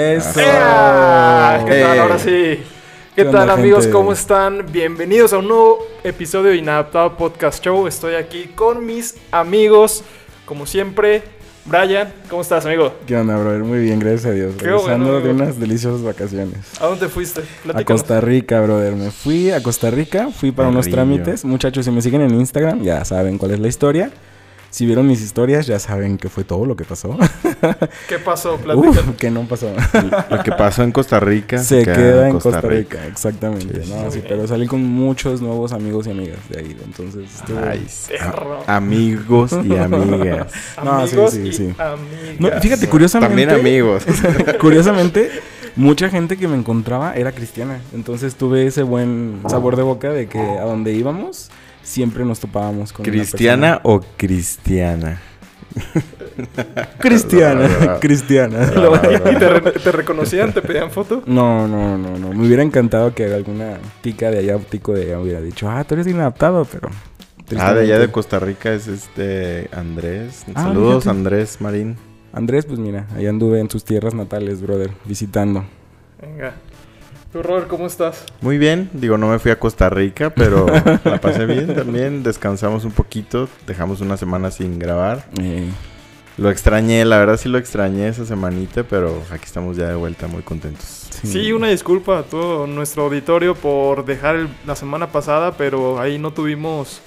Eso. ¡Ea! ¿Qué tal? Eh. Ahora sí. ¿Qué, ¿Qué onda, tal amigos? gente? ¿Cómo están? Bienvenidos a un nuevo episodio de Inadaptado Podcast Show. Estoy aquí con mis amigos, como siempre. Brian, ¿cómo estás, amigo? ¿Qué onda, brother? Muy bien, gracias a Dios. Qué Regresando bueno, de unas deliciosas vacaciones. ¿A dónde fuiste? A Platícanos. Costa Rica, brother. Me fui a Costa Rica, fui para unos Perrillo. trámites. Muchachos, si me siguen en Instagram, ya saben cuál es la historia. Si vieron mis historias, ya saben que fue todo lo que pasó. ¿Qué pasó? Uf, que no pasó. Lo que pasó en Costa Rica Se queda en Costa Rica, exactamente. Sí, no, sí. sí, pero salí con muchos nuevos amigos y amigas de ahí. Entonces, Ay, amigos y amigas. No, sí, Amigos sí, y sí. amigas. No, fíjate, curiosamente. También amigos. Curiosamente, mucha gente que me encontraba era cristiana. Entonces tuve ese buen sabor de boca de que a donde íbamos siempre nos topábamos con una ¿Cristiana o cristiana? Cristiana, cristiana. ¿Y te, re- te reconocían? ¿Te pedían foto? No, no, no, no. Me hubiera encantado que alguna tica de allá, tico de allá hubiera dicho, ah, tú eres inadaptado, pero. Ah, de allá de Costa Rica es este Andrés. Ah, Saludos, fíjate. Andrés Marín. Andrés, pues mira, allá anduve en sus tierras natales, brother, visitando. Venga. ¿Tú, Robert, cómo estás? Muy bien, digo, no me fui a Costa Rica, pero la pasé bien también. Descansamos un poquito, dejamos una semana sin grabar. Eh, Lo extrañé, la verdad sí lo extrañé esa semanita, pero aquí estamos ya de vuelta muy contentos. Sí, una disculpa a todo nuestro auditorio por dejar el- la semana pasada, pero ahí no tuvimos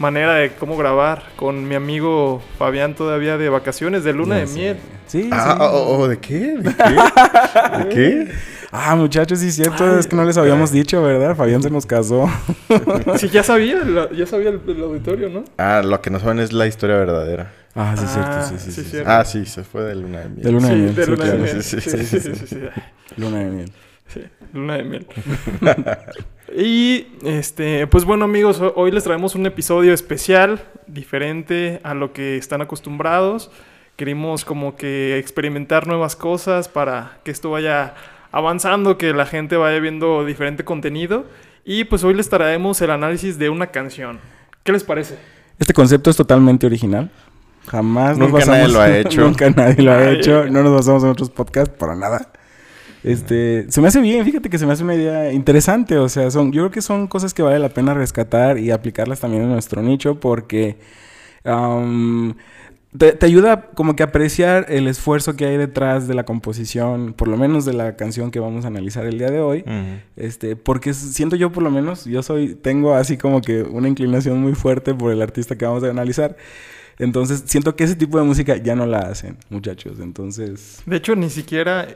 manera de cómo grabar con mi amigo Fabián todavía de vacaciones de luna ya de sé. miel. Sí, Ah, sí. oh, oh, ¿de qué? ¿De qué? ¿De qué? Ah, muchachos, sí es cierto, es que no les habíamos dicho, ¿verdad? Fabián se nos casó. Sí, ya sabía, la- ya sabía el, el auditorio, ¿no? Ah, lo que no saben es la historia verdadera. Ah, sí, es cierto, Ah, sí, sí, sí, sí. Ah, sí, se fue de luna de miel. De luna de sí, miel. de sí, luna de claro. miel. sí, Sí, sí, sí, sí, sí, sí, sí. Luna de miel. Sí, luna de miel. y este, pues bueno amigos, ho- hoy les traemos un episodio especial, diferente a lo que están acostumbrados. Queremos como que experimentar nuevas cosas para que esto vaya avanzando, que la gente vaya viendo diferente contenido. Y pues hoy les traemos el análisis de una canción. ¿Qué les parece? Este concepto es totalmente original. Jamás nos Nunca basamos- nadie lo ha hecho. Nunca nadie lo ha hecho. No nos basamos en otros podcasts para nada. Este, se me hace bien, fíjate que se me hace una idea interesante, o sea, son yo creo que son cosas que vale la pena rescatar y aplicarlas también en nuestro nicho porque am, te, te ayuda como que a apreciar el esfuerzo que hay detrás de la composición, por lo menos de la canción que vamos a analizar el día de hoy. Ujú. Este, porque siento yo por lo menos, yo soy, tengo así como que una inclinación muy fuerte por el artista que vamos a analizar. Entonces, siento que ese tipo de música ya no la hacen, muchachos. Entonces, De hecho, ni siquiera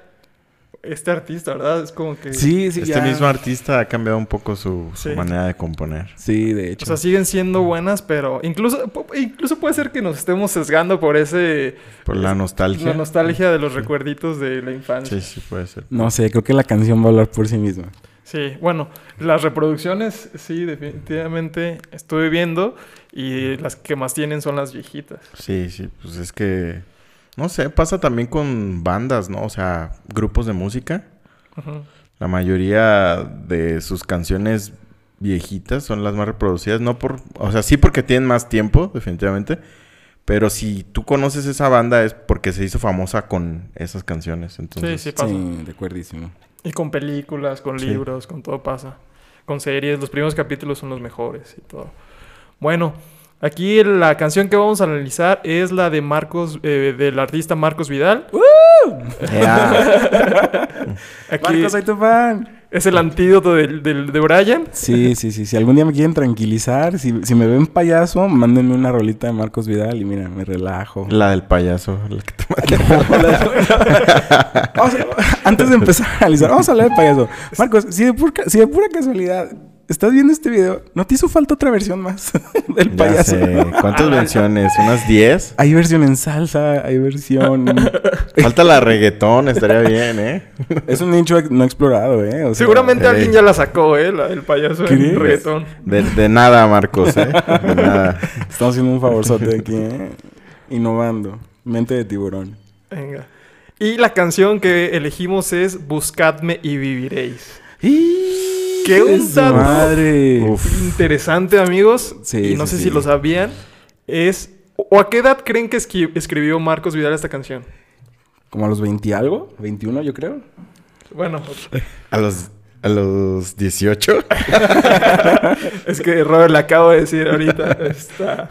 este artista, ¿verdad? Es como que... sí, sí, Este ya. mismo artista ha cambiado un poco su, su Sí. manera de componer. Sí, de O hecho. sea, siguen siendo buenas, pero incluso, incluso puede ser que nos estemos sesgando por ese... Por la nostalgia. La nostalgia de los recuerditos de la infancia. Sí, sí, puede ser. no sé, creo que la canción va a hablar por sí misma. Sí, bueno, las reproducciones, sí, definitivamente estuve viendo y las que más tienen son las viejitas. Sí, sí, pues es que... No sé, pasa también con bandas, ¿no? O sea, grupos de música. Ujú. La mayoría de sus canciones viejitas son las más reproducidas. No por... O sea, sí porque tienen más tiempo, definitivamente. Pero si tú conoces esa banda es porque se hizo famosa con esas canciones. Entonces, sí, sí pasa. Sí, de acuerdísimo. Y con películas, con Sí. libros, con todo pasa. Con series, los primeros capítulos son los mejores y todo. Bueno, aquí la canción que vamos a analizar es la de Marcos, eh, del artista Marcos Vidal. Ya. Aquí Marco, soy tu fan. es el antídoto del, del- de Brian. Sí, sí, sí. Si algún día me quieren tranquilizar, si, si me ven payaso, mándenme una rolita de Marcos Vidal y mira, me relajo. La del payaso. la que te- Vamos a- antes de empezar a analizar, vamos a hablar de payaso. Marcos, si de, pura, si de pura casualidad estás viendo este video, ¿no te hizo falta otra versión más del Ya payaso? sé. ¿Cuántas versiones? ¿Unas 10? Hay versión en salsa, hay versión... Falta la reggaetón, estaría bien, ¿eh? es un nicho no explorado, ¿eh? O sea, Seguramente eh. alguien ya la sacó, ¿eh? La, el payaso en reggaetón. De, de nada, Marcos, ¿eh? De nada. Estamos haciendo un favorzote aquí, ¿eh? Innovando. Mente de tiburón. Venga. Y la canción que elegimos es Buscadme y viviréis. ¿Qué ¡Qué un dato madre! Interesante, amigos? Sí, y no sí, sé sí. si lo sabían. Es. ¿O a qué edad creen que esqui- escribió Marcos Vidal esta canción? como a los 20 y algo, 21 yo creo. Bueno, A los, a los 18. es que Robert le acabo de decir ahorita. Está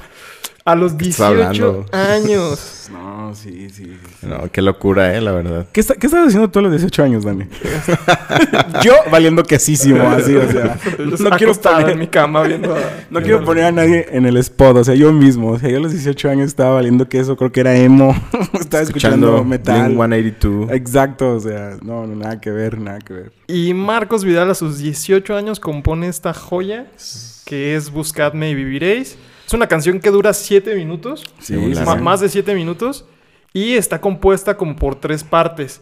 a los estás 18 hablando? años. No, sí, sí. No, qué locura, eh, la verdad. ¿Qué, está- qué estabas haciendo tú a los 18 años, Dani? yo valiendo quesísimo, así, o sea. No quiero, poner, en mi cama viendo. a- no quiero poner a nadie en el spot, o sea, yo mismo. O sea, yo a los 18 años estaba valiendo queso, creo que era emo. estaba escuchando, metal. Blink 182. Exacto, o sea, no, no, nada que ver, nada que ver. Y Marcos Vidal a sus 18 años compone esta joya que es Buscadme y viviréis. Es una canción que dura 7 minutos, Sí, más de 7 minutos, y está compuesta como por tres partes.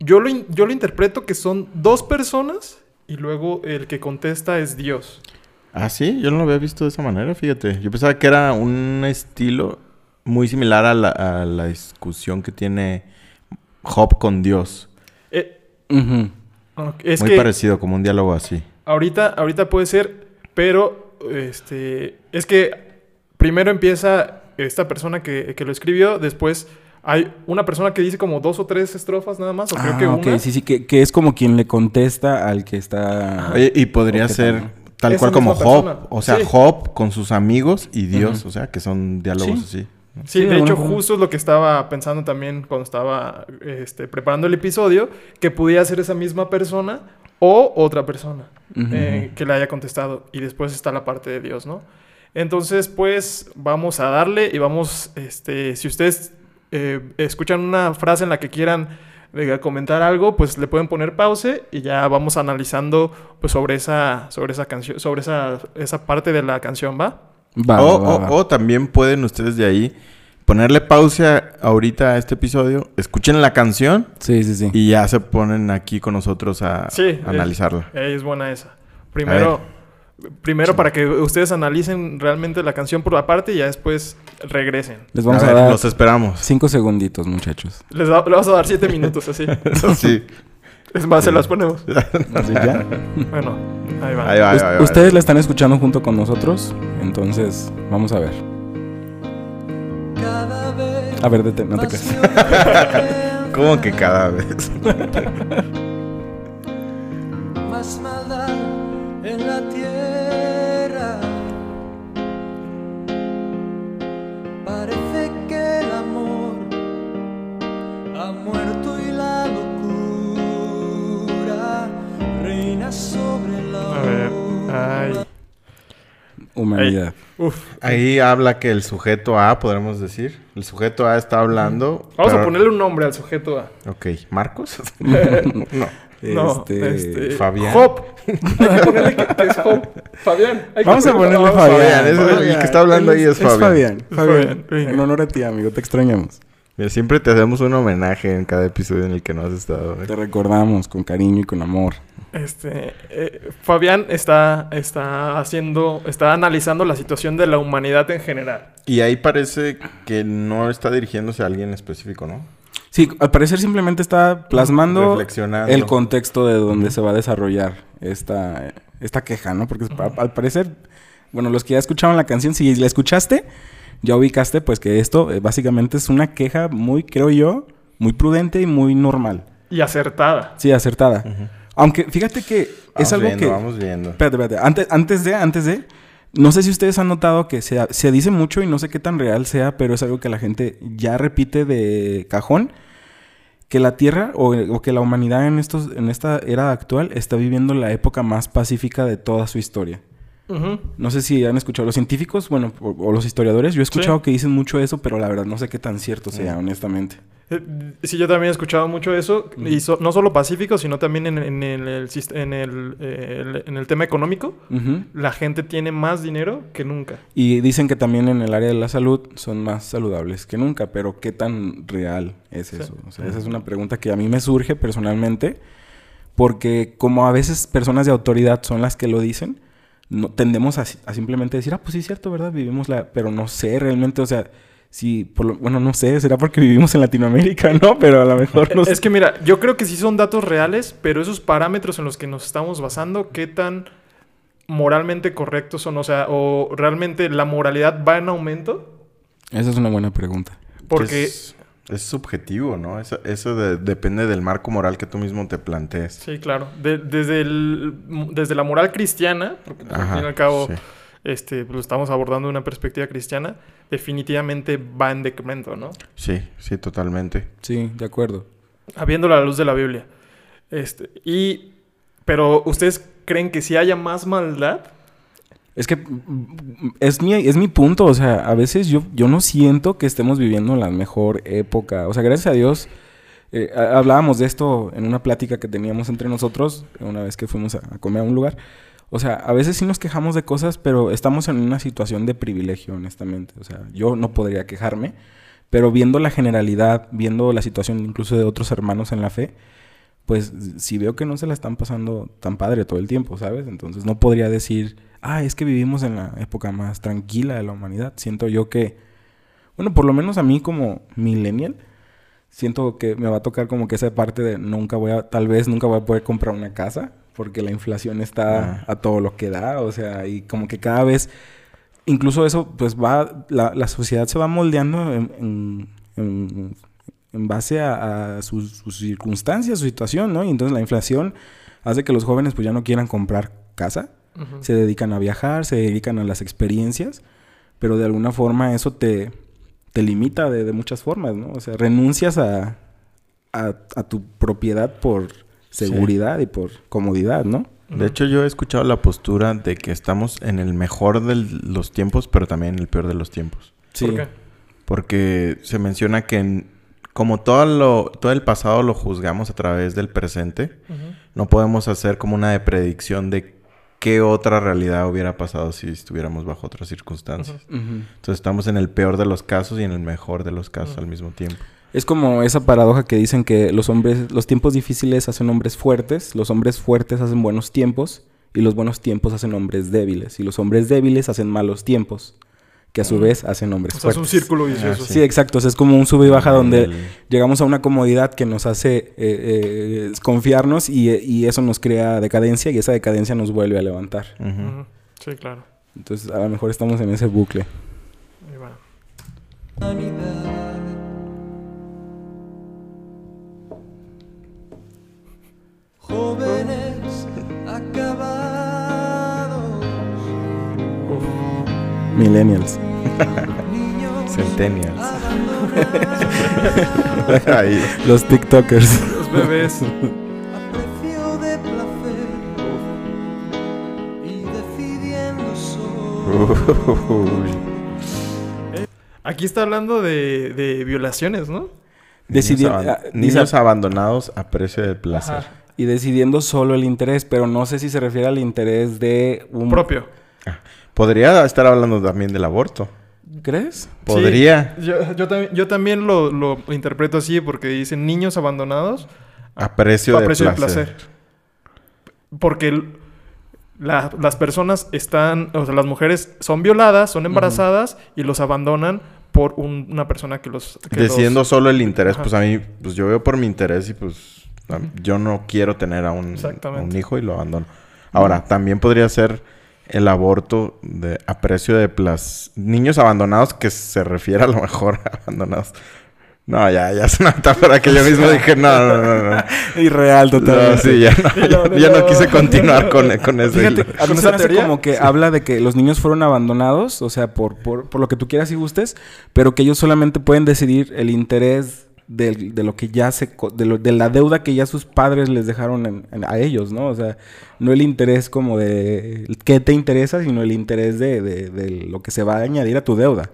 Yo lo, yo lo interpreto que son dos personas y luego el que contesta es Dios. Ah, sí, yo no lo había visto de esa manera, fíjate. Yo pensaba que era un estilo muy similar a la, a la discusión que tiene Job con Dios. Eh, es muy que parecido, como un diálogo así. ahorita, ahorita puede ser, pero este, es que primero empieza esta persona que, que lo escribió, después hay una persona que dice como dos o tres estrofas nada más, o creo Ah, que ok, una. sí, sí, que, que es como quien le contesta al que está... Oye, y podría ¿O qué ser tal? Esa cual como Job. persona. O sea, Sí. Job con sus amigos y Dios. O sea, que son diálogos Sí. así. Sí, Sí, de hecho, forma. justo es lo que estaba pensando también cuando estaba este, preparando el episodio, que pudiera ser esa misma persona o otra persona eh, que le haya contestado. Y después está la parte de Dios, ¿no? Entonces, pues, vamos a darle y vamos, este, si ustedes eh, escuchan una frase en la que quieran eh, comentar algo, pues le pueden poner pause y ya vamos analizando pues sobre esa, sobre esa canción, sobre esa, esa parte de la canción, ¿va? Va, o, va, o- va. o también pueden ustedes de ahí ponerle pausa ahorita a este episodio, escuchen la canción Sí, sí, sí. y ya se ponen aquí con nosotros a, Sí, a analizarla. Eh, es buena esa. Primero, primero para que ustedes analicen realmente la canción por aparte y ya después regresen. Les vamos a, ver, dar los esperamos. cinco segunditos, muchachos. Les, da- vamos a dar siete minutos así. sí. Es más, se las ponemos. Así ya. Bueno, ahí va. Ahí va, ahí va, ahí va. ustedes la están escuchando junto con nosotros, entonces vamos a ver. Cada vez A ver, dete- no te creas. ¿Cómo que cada vez? más ay. Humanidad. Uf. Ahí habla que el sujeto A, podremos decir. El sujeto A está hablando. Vamos a ponerle un nombre al sujeto A. Ok, ¿Marcos? no. No, Este, este... Fabián. Job. Hay que ponerle que, que es. Fabián. Hay que Vamos a ponerle Fabián. El que está hablando ahí es Fabián. Fabián. Es Fabián. Fabián. En honor a ti, amigo. Te extrañamos. Mira, siempre te hacemos un homenaje en cada episodio en el que no has estado. ¿eh? Te recordamos con cariño y con amor. Este, eh, Fabián está, está haciendo, está analizando la situación de la humanidad en general. Y ahí parece que no está dirigiéndose a alguien específico, ¿no? Sí, al parecer simplemente está plasmando Reflexionando. el contexto de donde se va a desarrollar esta, esta queja, ¿no? Porque al parecer, bueno, los que ya escucharon la canción, si la escuchaste, ya ubicaste, pues que esto eh, básicamente es una queja muy, creo yo, muy prudente y muy normal. Y acertada. Sí, acertada. Aunque fíjate que es algo viendo, que... Vamos viendo. Espérate, espérate. Antes, antes de, antes de. No sé si ustedes han notado que se, se dice mucho y no sé qué tan real sea, pero es algo que la gente ya repite de cajón. Que la Tierra o, o que la humanidad en, estos, en esta era actual está viviendo la época más pacífica de toda su historia. No sé si han escuchado los científicos, bueno, o, o los historiadores. Yo he escuchado Sí. que dicen mucho eso, pero la verdad no sé qué tan cierto sea, honestamente. Eh, Sí, yo también he escuchado mucho eso. Y so- no solo pacífico, sino también en, en el, en, el, eh, el- en el tema económico. La gente tiene más dinero que nunca. Y dicen que también en el área de la salud son más saludables que nunca, pero ¿qué tan real es Sí. eso? O sea, esa es una pregunta que a mí me surge personalmente, porque como a veces personas de autoridad son las que lo dicen, no, tendemos a, si- a simplemente decir, ah, pues sí es cierto, ¿verdad? Vivimos la... Pero no sé realmente, o sea, si... Por lo- bueno, no sé, será porque vivimos en Latinoamérica, ¿no? Pero a lo mejor no sé. Es que mira, yo creo que sí son datos reales, pero esos parámetros en los que nos estamos basando, ¿qué tan moralmente correctos son? O sea, o realmente la moralidad va en aumento. Esa es una buena pregunta. Porque Es- Es subjetivo, ¿no? Eso, eso de- depende del marco moral que tú mismo te plantees. Sí, claro. De- desde, el, desde la moral cristiana, porque pues, al fin y al cabo sí. este, pues, lo estamos abordando de una perspectiva cristiana, definitivamente va en decremento, ¿no? Sí, sí, totalmente. Sí, de acuerdo. Habiendo la luz de la Biblia. Este, y, pero, ¿ustedes creen que si haya más maldad? Es que mm, es mi, es mi punto, o sea, a veces yo, yo no siento que estemos viviendo la mejor época. O sea, gracias a Dios, eh, ha- hablábamos de esto en una plática que teníamos entre nosotros, una vez que fuimos a, a comer a un lugar. O sea, a veces sí nos quejamos de cosas, pero estamos en una situación de privilegio, honestamente. O sea, yo no podría quejarme, pero viendo la generalidad, viendo la situación incluso de otros hermanos en la fe, pues si veo que no se la están pasando tan padre todo el tiempo, ¿sabes? Entonces no podría decir, ah, es que vivimos en la época más tranquila de la humanidad. Siento yo que, bueno, por lo menos a mí como millennial, siento que me va a tocar como que esa parte de nunca voy a, tal vez nunca voy a poder comprar una casa, porque la inflación está Ah. a todo lo que da, o sea, y como que cada vez, incluso eso, pues va, la, la sociedad se va moldeando en, en- en- en base a, a sus, sus circunstancias, su situación, ¿no? Y entonces la inflación hace que los jóvenes pues ya no quieran comprar casa, Se dedican a viajar, se dedican a las experiencias, pero de alguna forma eso te, te limita de, de muchas formas, ¿no? O sea, renuncias a, a, a tu propiedad por seguridad y por comodidad, ¿no? De hecho, yo he escuchado la postura de que estamos en el mejor de los tiempos, pero también en el peor de los tiempos. Sí. ¿Por qué? Porque se menciona que en- como todo, lo, todo el pasado lo juzgamos a través del presente, no podemos hacer como una de predicción de qué otra realidad hubiera pasado si estuviéramos bajo otras circunstancias. Entonces estamos en el peor de los casos y en el mejor de los casos al mismo tiempo. Es como esa paradoja que dicen que los hombres, los tiempos difíciles hacen hombres fuertes, los hombres fuertes hacen buenos tiempos y los buenos tiempos hacen hombres débiles y los hombres débiles hacen malos tiempos, que a su vez hacen hombres O sea, es un círculo vicioso. Ah, Sí, exacto. O sea, es como un sube y baja donde El- llegamos a una comodidad que nos hace eh, eh, confiarnos y, y eso nos crea decadencia y esa decadencia nos vuelve a levantar. Sí, claro. Entonces, a lo mejor estamos en ese bucle. Ahí va. Jóvenes acabados, Millennials. Centennials. Los TikTokers. Los bebés. a precio de placer y decidiendo solo. Uy. Aquí está hablando de, de violaciones, ¿no? Decidi- niños, aban- ah, dice- abandonados a precio del placer. Ajá. y decidiendo solo el interés, pero no sé si se refiere al interés de un... Propio. Podría estar hablando también del aborto. ¿Crees? Podría. Sí, yo, yo también, yo también lo, lo interpreto así porque dicen niños abandonados A precio, a de, precio placer. de placer. Porque la- las personas están, o sea, las mujeres son violadas, son embarazadas y los abandonan por un- una persona que los... que Decidiendo los- solo el interés, Ajá. pues a mí, pues yo veo por mi interés y pues yo no quiero tener a un hijo y lo abandono. Ahora, también podría ser el aborto de, a precio de placer. Niños abandonados que se refiere a lo mejor a abandonados. No, ya, ya es una metáfora que yo mismo dije, no, no, no, no. Irreal No, sí, ya no, ya, ya no quise continuar con, con Fíjate, hilo. a mí ¿Con se me hace como que habla de que los niños fueron abandonados, o sea, por, por, por lo que tú quieras y gustes, pero que ellos solamente pueden decidir el interés de, lo que ya se... co- De, lo- de la deuda que ya sus padres les dejaron en- en- a ellos, ¿no? O sea, no el interés como de qué te interesa, sino el interés de, de- de lo que se va a añadir a tu deuda.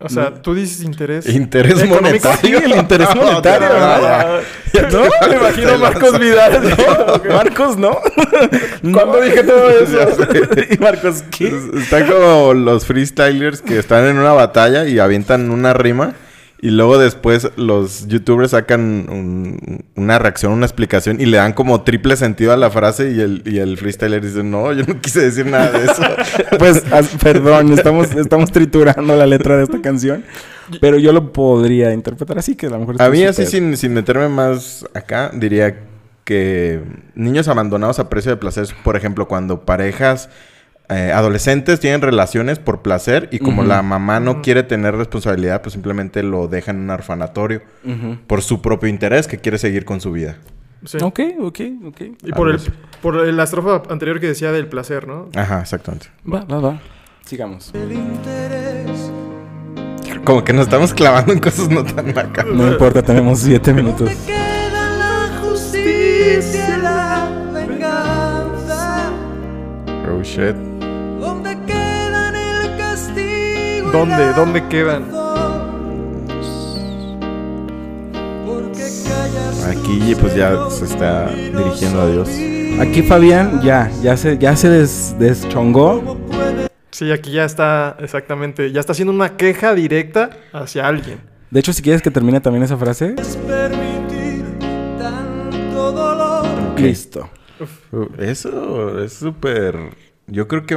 O sea, tú dices interés... Interés ¿Económico? monetario. Sí, el interés No, monetario, no, ¿no? ya. ¿No? Me imagino Marcos Vidal. ¿no? Marcos, ¿no? ¿Cuándo dije todo eso? ¿Y Marcos qué? Están como los freestylers que están en una batalla y avientan una rima. Y luego después los youtubers sacan un- una reacción, una explicación y le dan como triple sentido a la frase y el, y el freestyler dice, no, yo no quise decir nada de eso. Pues, perdón, estamos, estamos triturando la letra de esta canción. Pero yo lo podría interpretar así, que a lo mejor... a mí así sin, sin meterme más acá, diría que niños abandonados a precio de placer, por ejemplo, cuando parejas eh, adolescentes tienen relaciones por placer y como la mamá no quiere tener responsabilidad, pues simplemente lo deja en un orfanatorio por su propio interés que quiere seguir con su vida. Sí. Ok, ok, ok. Y por, el, por la estrofa anterior que decía del placer, ¿no? Ajá, exactamente. Va, va, va. Sigamos. El interés Como que nos estamos clavando en cosas no tan macabras. No importa, tenemos siete minutos. ¿Dónde queda la justicia y la venganza? Oh shit. ¿Dónde? ¿Dónde quedan? Aquí pues ya se está dirigiendo a Dios. Aquí Fabián ya, ya se, ya se des- deschongó. Sí, aquí ya está, exactamente, ya está haciendo una queja directa hacia alguien. De hecho, si quieres que termine también esa frase, listo. Eso es súper... Yo creo que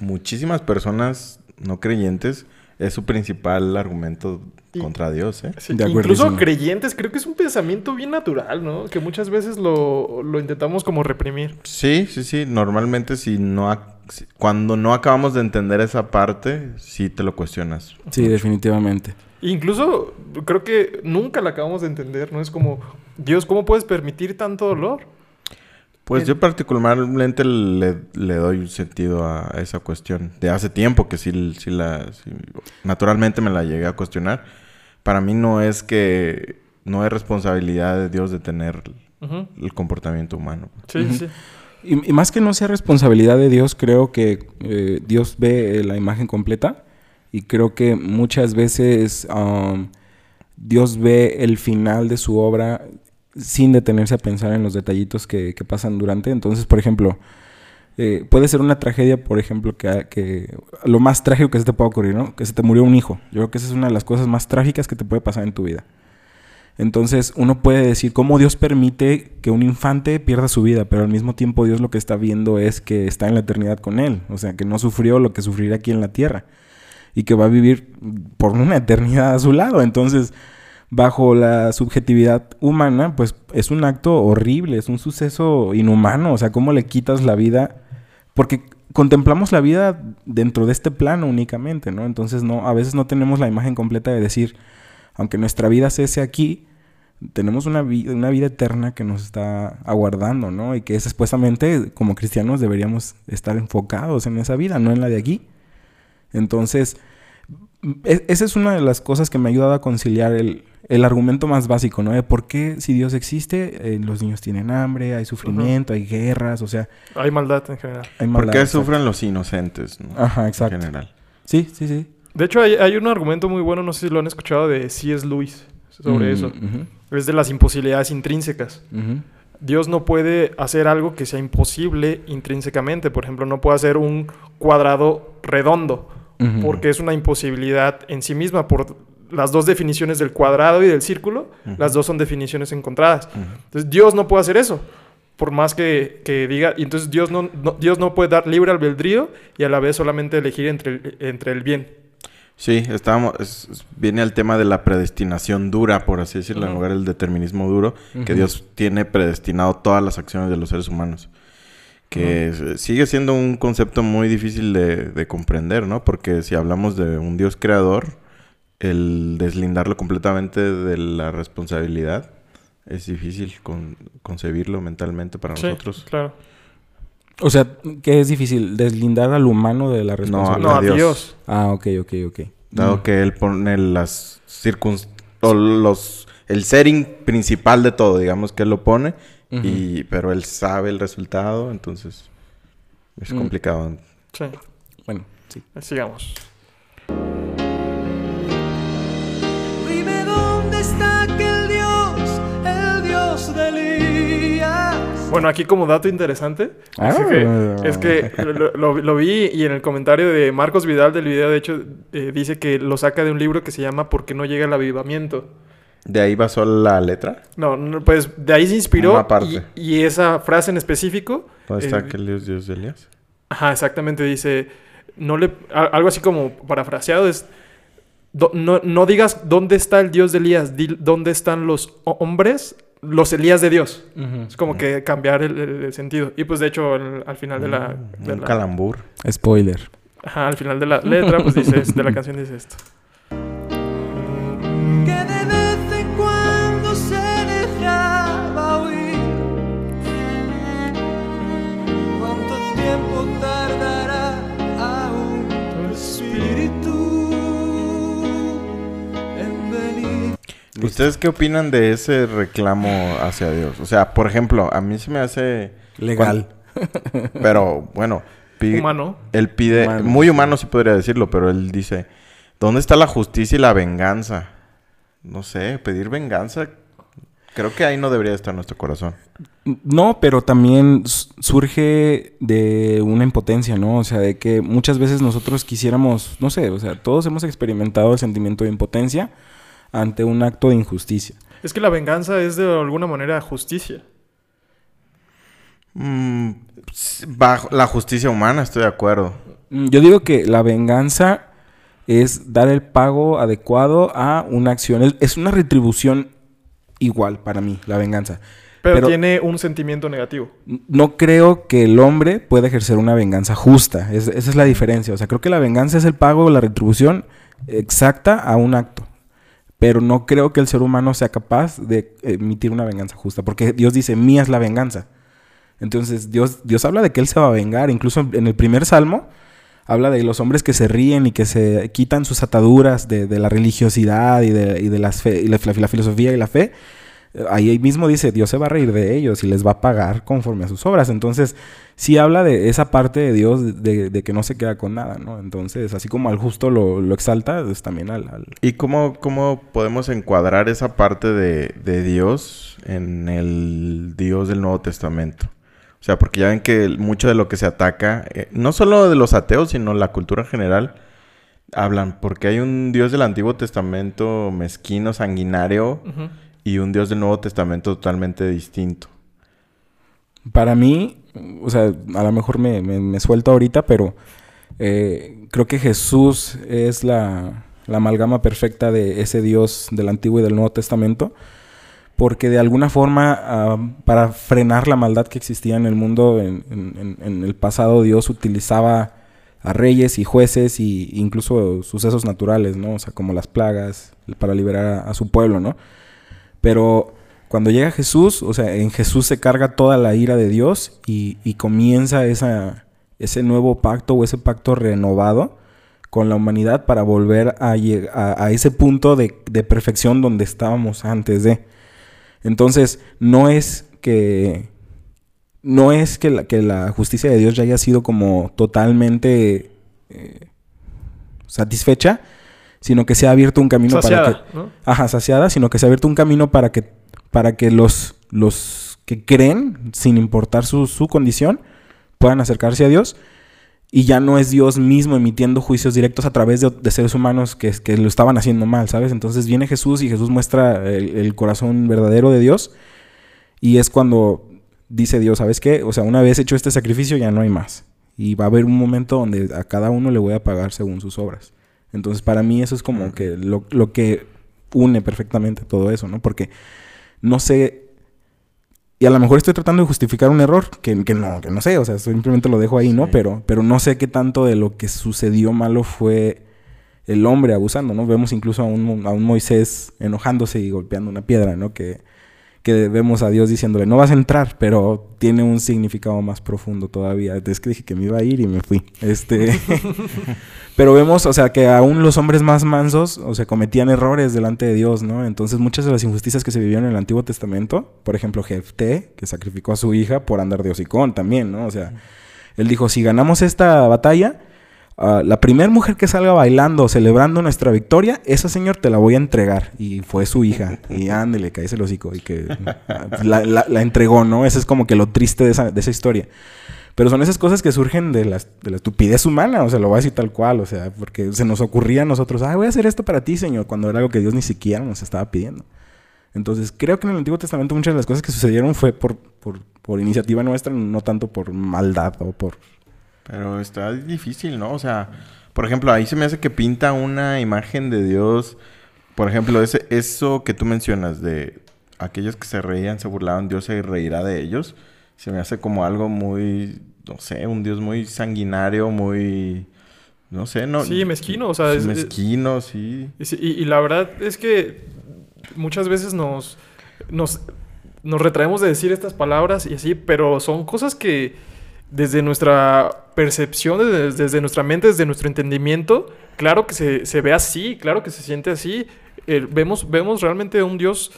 muchísimas personas no creyentes es su principal argumento Y- contra Dios, ¿eh? Sí, De incluso creyentes, creo que es un pensamiento bien natural, ¿no? Que muchas veces lo, lo intentamos como reprimir. Sí, sí, sí. Normalmente si no... si- Cuando no acabamos de entender esa parte, sí te lo cuestionas. Sí, definitivamente. Incluso creo que nunca la acabamos de entender, ¿no? Es como, Dios, ¿cómo puedes permitir tanto dolor? Pues yo particularmente le, le doy un sentido a esa cuestión. De hace tiempo que sí, sí la... sí- naturalmente me la llegué a cuestionar. Para mí no es que... No es responsabilidad de Dios de tener el comportamiento humano. Sí, sí. Y, y más que no sea responsabilidad de Dios, creo que eh, Dios ve eh, la imagen completa. Y creo que muchas veces um, Dios ve el final de su obra sin detenerse a pensar en los detallitos que, que pasan durante. Entonces, por ejemplo, eh, puede ser una tragedia, por ejemplo, que, que lo más trágico que se te pueda ocurrir, ¿no? Que se te murió un hijo. Yo creo que esa es una de las cosas más trágicas que te puede pasar en tu vida. Entonces uno puede decir cómo Dios permite que un infante pierda su vida, pero al mismo tiempo Dios lo que está viendo es que está en la eternidad con él, o sea, que no sufrió lo que sufrirá aquí en la tierra y que va a vivir por una eternidad a su lado. Entonces, bajo la subjetividad humana, pues es un acto horrible, es un suceso inhumano, o sea, cómo le quitas la vida, porque contemplamos la vida dentro de este plano únicamente, ¿no? Entonces, no, a veces no tenemos la imagen completa de decir, aunque nuestra vida cese aquí, tenemos una, vi- una vida eterna que nos está aguardando, ¿no? Y que es supuestamente, como cristianos, deberíamos estar enfocados en esa vida, no en la de aquí. Entonces, esa es una de las cosas que me ha ayudado a conciliar el, el argumento más básico, ¿no? De por qué si Dios existe, eh, los niños tienen hambre, hay sufrimiento, hay guerras, o sea, Hay maldad en general. hay ¿Por maldad, qué exacto. sufren los inocentes? ¿no? Ajá, En exacto. general. Sí, sí, sí. De hecho, hay, hay un argumento muy bueno, no sé si lo han escuchado, de C.S. Lewis sobre Mm, eso. Es de las imposibilidades intrínsecas. Dios no puede hacer algo que sea imposible intrínsecamente. Por ejemplo, no puede hacer un cuadrado redondo, Porque es una imposibilidad en sí misma. Por las dos definiciones del cuadrado y del círculo, las dos son definiciones encontradas. Entonces, Dios no puede hacer eso. Por más que, que diga, y entonces Dios no, no- Dios no puede dar libre albedrío y a la vez solamente elegir entre el, entre el bien. Sí, estábamos, es- es- viene al tema de la predestinación dura, por así decirlo, en lugar del determinismo duro, que. Dios tiene predestinado todas las acciones de los seres humanos. Que es- sigue siendo un concepto muy difícil de, de comprender, ¿no? Porque si hablamos de un Dios creador, el deslindarlo completamente de la responsabilidad es difícil con- concebirlo mentalmente para Sí, nosotros. claro. O sea, que es difícil deslindar al humano de la No, responsabilidad. No, a Dios. Dios. Ah, ok, ok, ok. Dado Mm. que él pone las circunstancias, los, el setting principal de todo, digamos que él lo pone, Y, pero él sabe el resultado, entonces es Mm. complicado. Sí, Bueno, sí. sigamos. Dime dónde está aquel Dios, el Dios de Elías. Bueno, aquí como dato interesante, Ah. es que, es que lo, lo- lo vi y en el comentario de Marcos Vidal del video, de hecho, eh, dice que lo saca de un libro que se llama ¿Por qué no llega el avivamiento? ¿De ahí basó la letra? No, no, pues de ahí se inspiró Una parte. y, y esa frase en específico, ¿Dónde está Eh, aquel Dios, Dios de Elías? ajá, exactamente dice, no le, a- algo así como parafraseado es, "Do- no, no digas dónde está el Dios de Elías, di dónde están los ho- hombres los Elías de Dios. Es como que cambiar el, el- el sentido. Y pues de hecho, el- al final de la... de Un la- calambur. Spoiler. Ajá, al final de la letra, pues dice, de la canción dice esto. ¿Ustedes qué opinan de ese reclamo hacia Dios? O sea, por ejemplo, a mí se me hace... Legal. Pero, bueno, pi- Humano. él pide... Humano, muy sí. humano sí podría decirlo, pero él dice... ¿Dónde está la justicia y la venganza? No sé, pedir venganza... Creo que ahí no debería estar nuestro corazón. No, pero también surge de una impotencia, ¿no? O sea, de que muchas veces nosotros quisiéramos, no sé, o sea, todos hemos experimentado el sentimiento de impotencia ante un acto de injusticia. Es que la venganza es de alguna manera justicia. Mm, bajo la justicia humana, estoy de acuerdo. Mm, Yo digo que la venganza es dar el pago adecuado a una acción. Es, es una retribución igual para mí, la venganza. Pero, Pero- tiene un sentimiento negativo. No creo que el hombre pueda ejercer una venganza justa. Es- esa es la diferencia. O sea, creo que la venganza es el pago o la retribución exacta a un acto. Pero no creo que el ser humano sea capaz de emitir una venganza justa. Porque Dios dice, mía es la venganza. Entonces Dios, Dios habla de que Él se va a vengar. Incluso en- el primer salmo habla de los hombres que se ríen y que se quitan sus ataduras de, de la religiosidad y de, y de las fe- y la filosofía y la fe. Ahí mismo dice, Dios se va a reír de ellos y les va a pagar conforme a sus obras. Entonces, sí habla de esa parte de Dios de, de que no se queda con nada, ¿no? Entonces, así como al justo lo, lo exalta, pues también al... al- ¿Y cómo, cómo podemos encuadrar esa parte de, de Dios en el Dios del Nuevo Testamento? O sea, porque ya ven que mucho de lo que se ataca, eh, no solo de los ateos, sino la cultura en general, hablan porque hay un Dios del Antiguo Testamento mezquino, sanguinario. Y un Dios del Nuevo Testamento totalmente distinto. Para mí, o sea, a lo mejor me, me, suelto ahorita, pero eh, creo que Jesús es la, la amalgama perfecta de ese Dios del Antiguo y del Nuevo Testamento, porque de alguna forma, ah, para frenar la maldad que existía en el mundo, en, en- en- el pasado Dios utilizaba a reyes y jueces y incluso sucesos naturales, ¿no? O sea, como las plagas, para liberar a su pueblo, ¿no? Pero cuando llega Jesús, o sea, en Jesús se carga toda la ira de Dios y, comienza ese nuevo pacto o ese pacto renovado con la humanidad para volver a, ese punto de, perfección donde estábamos antes de. Entonces, no es que no es que la, que la justicia de Dios ya haya sido como totalmente eh, satisfecha, sino que se ha abierto un camino para que ajá, saciada, sino que se ha abierto un camino para que, para que los, los que creen, sin importar su, su condición, puedan acercarse a Dios. Y ya no es Dios mismo emitiendo juicios directos a través de, de seres humanos que, que lo estaban haciendo mal, ¿sabes? Entonces viene Jesús y Jesús muestra el, el corazón verdadero de Dios. Y es cuando dice Dios, ¿sabes qué? O sea, una vez hecho este sacrificio ya no hay más. Y va a haber un momento donde a cada uno le voy a pagar según sus obras. Entonces, para mí eso es como que lo, lo que une perfectamente todo eso, ¿no? Porque no sé... Y a lo mejor estoy tratando de justificar un error, que, que no, que no sé, o sea, simplemente lo dejo ahí, ¿no? Sí. Pero, pero no sé qué tanto de lo que sucedió malo fue el hombre abusando, ¿no? Vemos incluso a un, a un Moisés enojándose y golpeando una piedra, ¿no? Que, que vemos a Dios diciéndole, no vas a entrar, pero tiene un significado más profundo todavía. Es que dije que me iba a ir y me fui. Este... pero vemos, o sea, que aún los hombres más mansos, o sea, cometían errores delante de Dios, ¿no? Entonces muchas de las injusticias que se vivieron en el Antiguo Testamento, por ejemplo, Jefté, que sacrificó a su hija por andar de hocicón también, ¿no? O sea, él dijo, si ganamos esta batalla, ah, la primera mujer que salga bailando, celebrando nuestra victoria, esa señor te la voy a entregar. Y fue su hija. Y ándele, cae el hocico. Y que ah, la entregó, ¿no? Ese es como que lo triste de esa, de esa historia. Pero son esas cosas que surgen de la, de la estupidez humana, o sea, lo voy a decir tal cual, o sea, porque se nos ocurría a nosotros, ah, voy a hacer esto para ti, Señor, cuando era algo que Dios ni siquiera nos estaba pidiendo. Entonces, creo que en el Antiguo Testamento muchas de las cosas que sucedieron fue por, por, por iniciativa nuestra, no tanto por maldad o por... Pero está difícil, ¿no? O sea, por ejemplo, ahí se me hace que pinta una imagen de Dios. Por ejemplo, ese, eso que tú mencionas de aquellos que se reían, se burlaban, Dios se reirá de ellos. Se me hace como algo muy, no sé, un Dios muy sanguinario, muy, no sé, no. Sí, mezquino, o sea, es- mezquino, sí. Y, y la verdad es que muchas veces nos, nos, nos retraemos de decir estas palabras y así, pero son cosas que desde nuestra percepción, desde, desde nuestra mente, desde nuestro entendimiento, claro que se, se ve así, claro que se siente así. Eh, vemos, vemos realmente a un Dios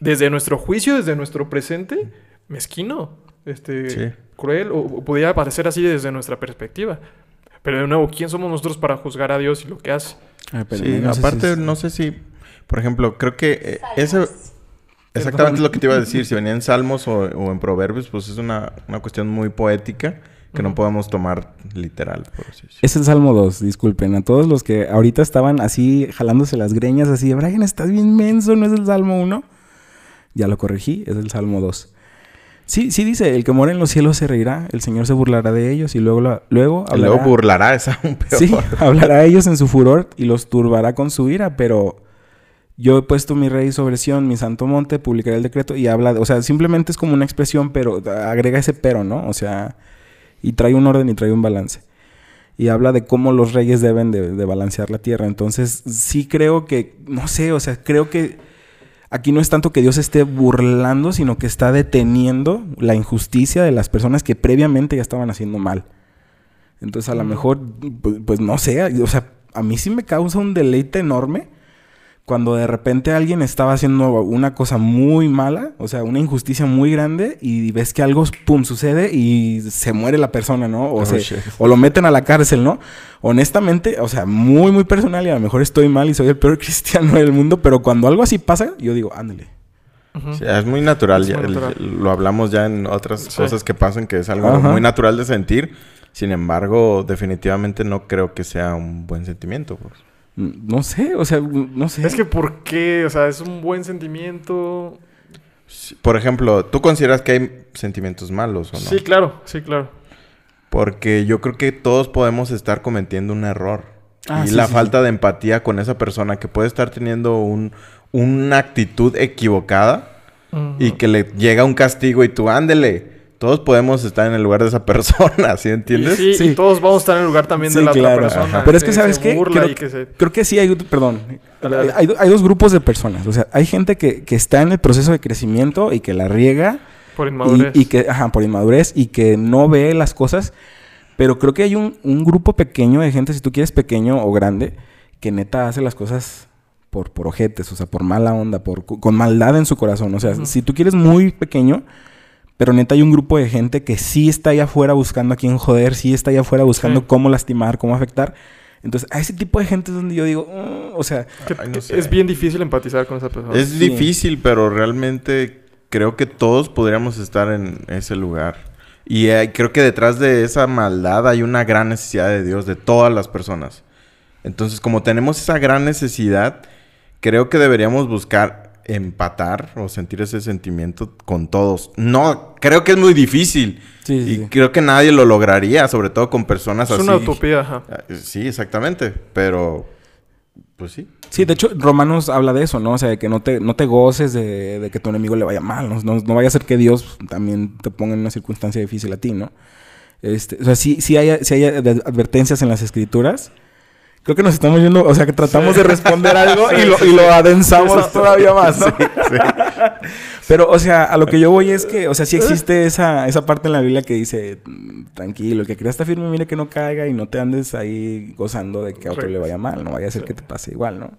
desde nuestro juicio, desde nuestro presente, mezquino, este, Sí. cruel, o, o podría parecer así desde nuestra perspectiva. Pero de nuevo, ¿quién somos nosotros para juzgar a Dios y lo que hace? Ah, pero Sí, no sé si aparte, es- no sé si, por ejemplo, creo que eh, ese... Exactamente lo que te iba a decir. Si venía en Salmos o, o en Proverbios, pues es una, una cuestión muy poética que no podemos tomar literal, por así decirlo. Es el Salmo 2, disculpen. A todos los que ahorita estaban así jalándose las greñas, así, Brian, estás bien menso, ¿no es el Salmo 1? Ya lo corregí, es el Salmo 2. Sí, sí dice, el que mora en los cielos se reirá, el Señor se burlará de ellos y luego, la- luego Y luego hablará... burlará, es aún peor. Sí, hablará a ellos en su furor y los turbará con su ira, pero yo he puesto mi rey sobre Sión, mi santo monte, publicaré el decreto y habla, de- o sea, simplemente es como una expresión, pero agrega ese pero, ¿no? O sea, y trae un orden y trae un balance. Y habla de cómo los reyes deben de, de balancear la tierra. Entonces, sí creo que, no sé, o sea, creo que aquí no es tanto que Dios esté burlando, sino que está deteniendo la injusticia de las personas que previamente ya estaban haciendo mal. Entonces, a lo mejor, pues, pues, no sé, o sea, a mí sí me causa un deleite enorme cuando de repente alguien estaba haciendo una cosa muy mala, o sea, una injusticia muy grande, y ves que algo, pum, sucede y se muere la persona, ¿no? O, Oh, se- o lo meten a la cárcel, ¿no? Honestamente, o sea, muy, muy personal, y a lo mejor estoy mal y soy el peor cristiano del mundo, pero cuando algo así pasa, yo digo, ándale. Sí, es muy natural. Es ya, muy el- natural. lo hablamos ya en otras Sí. cosas que pasan, que es algo muy natural de sentir. Sin embargo, definitivamente no creo que sea un buen sentimiento. pues. No sé, o sea, no sé. Es que ¿por qué? O sea, es un buen sentimiento. Por ejemplo, ¿tú consideras que hay sentimientos malos o no? Sí, claro, sí, claro. Porque yo creo que todos podemos estar cometiendo un error. Ah, y sí, la sí, falta de empatía con esa persona que puede estar teniendo un, una actitud equivocada y que le llega un castigo y tú, ándele. Todos podemos estar en el lugar de esa persona, ¿sí entiendes? Y, sí, Sí. y todos vamos a estar en el lugar también de Sí, la claro. otra persona. Ajá. Pero es que, ¿sabes qué? Creo- y que se- Creo que sí hay, perdón, Dale, dale. hay, hay dos grupos de personas. O sea, hay gente que, que está en el proceso de crecimiento y que la riega Por y, inmadurez. y que, ajá, por inmadurez y que no ve las cosas. Pero creo que hay un, un grupo pequeño de gente, si tú quieres pequeño o grande, que neta hace las cosas por, por ojetes, o sea, por mala onda, por, con maldad en su corazón. O sea, Ujú. si tú quieres muy pequeño, pero neta hay un grupo de gente que sí está allá afuera buscando a quién joder, sí está allá afuera buscando Sí. cómo lastimar, cómo afectar. Entonces, a ese tipo de gente es donde yo digo, "Mm", o sea, Que- Ay, no sé. es bien difícil empatizar con esa persona. Es Sí. difícil, pero realmente creo que todos podríamos estar en ese lugar. Y eh, creo que detrás de esa maldad hay una gran necesidad de Dios, de todas las personas. Entonces, como tenemos esa gran necesidad, creo que deberíamos buscar empatar o sentir ese sentimiento con todos. No, creo que es muy difícil. Sí, sí, y sí. creo que nadie lo lograría, sobre todo con personas es así. una utopía, ajá. Ah, Sí, exactamente. Pero, pues sí. Sí, de hecho, Romanos habla de eso, ¿no? O sea, de que no te, no te goces de, de que tu enemigo le vaya mal, ¿no? No, no vaya a ser que Dios también te ponga en una circunstancia difícil a ti, ¿no? Este, o sea, sí, sí hay, sí hay ad- advertencias en las escrituras. Creo que nos estamos yendo, o sea, que tratamos Sí. de responder algo Sí, y, lo, sí, y sí. lo adensamos todavía más, ¿no? Pero, o sea, a lo que yo voy es que, o sea, sí existe esa, esa parte en la Biblia que dice, tranquilo, el que crea está firme, mire que no caiga y no te andes ahí gozando de que a otro le vaya mal, no vaya a ser Sí. que te pase igual, ¿no?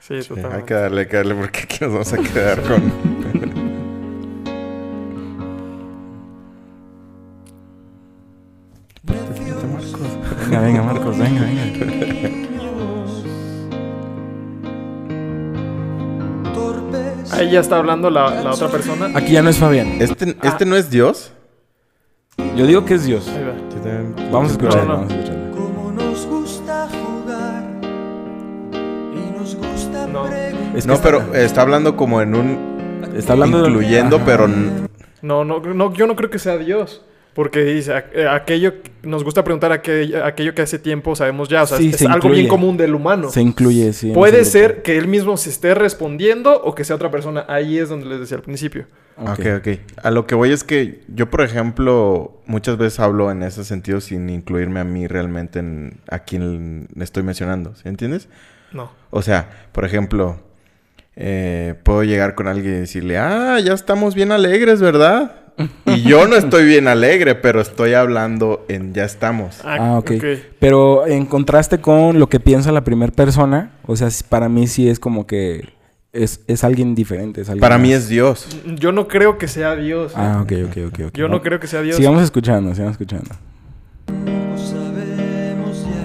Sí, Sí, totalmente. hay que darle, hay que darle, porque aquí nos vamos a quedar con... Venga, venga, Marcos, venga, venga. Ahí ya está hablando la, la otra persona. Aquí ya no es Fabián. ¿Este, ¿Este no es Dios? Yo digo que es Dios. Ahí va. Vamos a escuchar, No, no. vamos a escuchar. Como nos gusta jugar y nos gusta No. preguntar. Es que No, está- pero está hablando como en un... está hablando de- incluyendo, Ajá. pero... No, no, no, yo no creo que sea Dios. Porque dice, "A- eh, aquello, nos gusta preguntar aquello, aquello que hace tiempo sabemos ya. O sea, Sí, es se algo bien común del humano. Se incluye, sí. Puede ser grupo. que él mismo se esté respondiendo o que sea otra persona. Ahí es donde les decía al principio. Ok. Ok, ok. A lo que voy es que yo, por ejemplo, muchas veces hablo en ese sentido sin incluirme a mí realmente en a quien estoy mencionando. ¿Sí entiendes? No. O sea, por ejemplo, eh, puedo llegar con alguien y decirle, ah, ya estamos bien alegres, ¿verdad? Y yo no estoy bien alegre, pero estoy hablando en ya estamos. Ah, ok. Pero en contraste con lo que piensa la primera persona, o sea, para mí sí es como que es, es alguien diferente. es alguien Para mí es Dios. Yo no creo que sea Dios. Ah, ok, ok, ok. ok. Yo no creo que sea Dios. Sigamos escuchando, sigamos escuchando.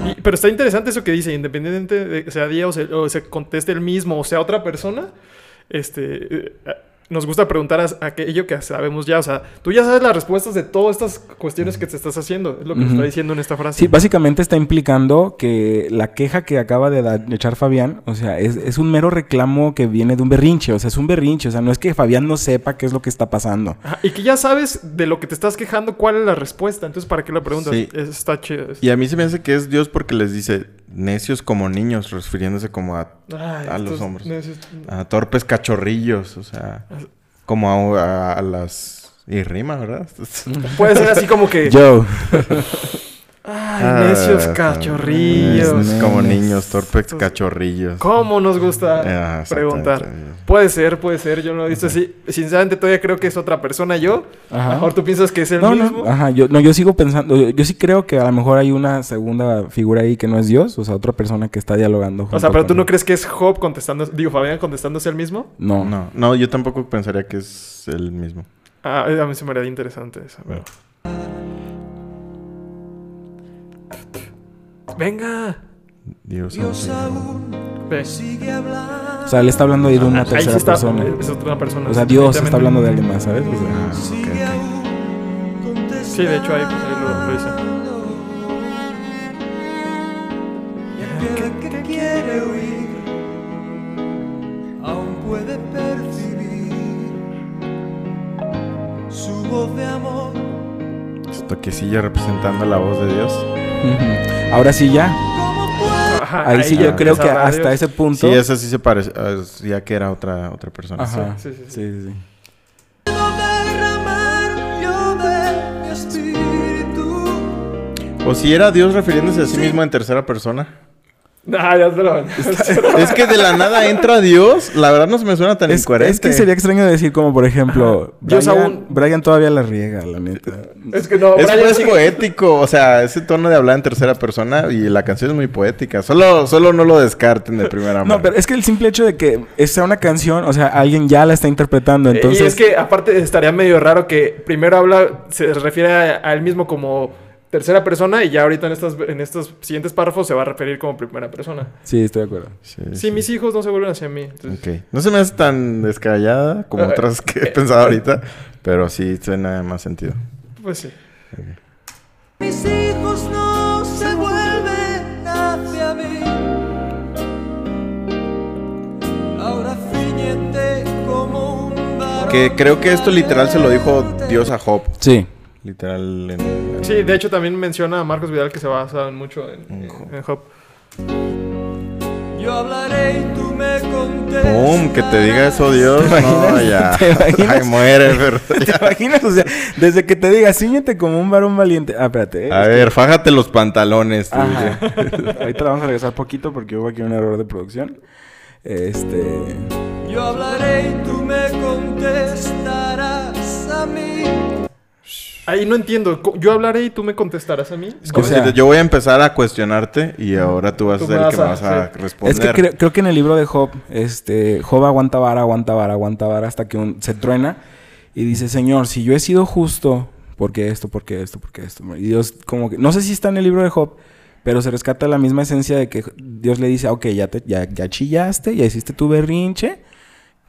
Y- pero está interesante eso que dice, independientemente de que sea Dios o se, o se conteste el mismo o sea otra persona, este, eh, nos gusta preguntar a- aquello que sabemos ya. O sea, tú ya sabes las respuestas de todas estas cuestiones que te estás haciendo. Es lo que nos Ujú. está diciendo en esta frase. Sí, básicamente está implicando que la queja que acaba de, dar- de echar Fabián, o sea, es, es un mero reclamo que viene de un berrinche, o sea, es un berrinche, o sea, no es que Fabián no sepa qué es lo que está pasando. Ajá, y que ya sabes de lo que te estás quejando, cuál es la respuesta. Entonces, ¿para qué lo preguntas? Sí. Está chido. Y a mí se me hace que es Dios porque les dice necios como niños, refiriéndose como a, Ay, a los hombres. necios- a torpes cachorrillos, o sea, como a, a- a las... Y rima, ¿verdad? Puede ser así como que... Joe. Ay, necios Ah, cachorrillos. es como niños, torpes cachorrillos. ¿Cómo nos gusta Ah, preguntar? Puede ser, puede ser. Yo no lo he visto así. Sinceramente, todavía creo que es otra persona yo. Ajá. Mejor tú piensas que es el No, mismo. no, ajá, yo, no, yo sigo pensando, yo, yo sí creo que a lo mejor hay una segunda figura ahí que no es Dios, o sea, otra persona que está dialogando. O sea, pero tú no crees que es Job contestando, digo, Fabián contestándose el mismo. No. No, no, yo tampoco pensaría que es el mismo. Ah, a mí se me haría interesante eso. pero- Venga. Dios, Dios aún Ve. sigue hablando. O sea, él está hablando ahí de una Ahí sí tercera está. persona. Es otra persona. O sea, Dios está hablando de alguien más, ¿sabes? O sea, Ah, ok, Sigue ok. aún contestando. Sí, de hecho, ahí, pues, ahí lo, lo dice. Representando la voz de Dios. Ahora sí ya. Ahí sí ya yo creo que hasta ese punto. Sí, esa sí se parece. ah, ya que era otra, otra persona. Ajá. Sí, sí, sí. Sí, sí. O si era Dios refiriéndose a sí mismo en tercera persona. Ah, ya te lo es que de la nada entra Dios. La verdad no se me suena tan Es, incoherente. es que sería extraño decir como, por ejemplo, Dios Brian, aún- Brian todavía la riega, la neta. Es que no, Es, Brian es sí- poético, o sea, ese tono de hablar en tercera persona y la canción es muy poética. Solo, solo no lo descarten de primera mano. No, pero es que el simple hecho de que sea una canción, o sea, alguien ya la está interpretando, entonces... y es que aparte estaría medio raro que primero habla, se refiere a, a él mismo como tercera persona y ya ahorita en, estas, en estos siguientes párrafos se va a referir como primera persona. Sí, estoy de acuerdo. Sí, Sí, sí. mis hijos no se vuelven hacia mí. entonces- Ok. No se me hace tan descabellada como otras que he pensado ahorita, pero sí suena más sentido. Pues sí. Mis hijos no se vuelven hacia mí. Ahora como un varón Que creo que esto literal se lo dijo Dios a Job. Sí. Literal en... Sí, de hecho también menciona a Marcos Vidal que se basa mucho en, en- en Job. Yo hablaré y tú me contestas. ¡Pum! Que te diga eso Dios. ¿Te No, ya. ¿Te imaginas? Ay, muere, pero ¿Te ya. imaginas? O sea, desde que te diga, ciñete como un varón valiente. Ah, espérate. eh, A es que- ver, fájate los pantalones. tú. Ahorita la vamos a regresar poquito porque hubo aquí un error de producción. Este... Yo hablaré y tú me contestarás a mí. Ahí no entiendo. Yo hablaré y tú me contestarás a mí. Es como O sea- si te- yo voy a empezar a cuestionarte y ahora tú vas Tú a ser el que me vas a- a sí. responder. Es que creo, creo que en el libro de Job, este, Job aguanta vara, aguanta vara, aguanta vara hasta que un- se truena y dice, Señor, si yo he sido justo, ¿por qué esto, por qué esto, por qué esto? Y Dios como que, no sé si está en el libro de Job, pero se rescata la misma esencia de que Dios le dice, "Ah, ok, ya, te, ya, ya chillaste, ya hiciste tu berrinche,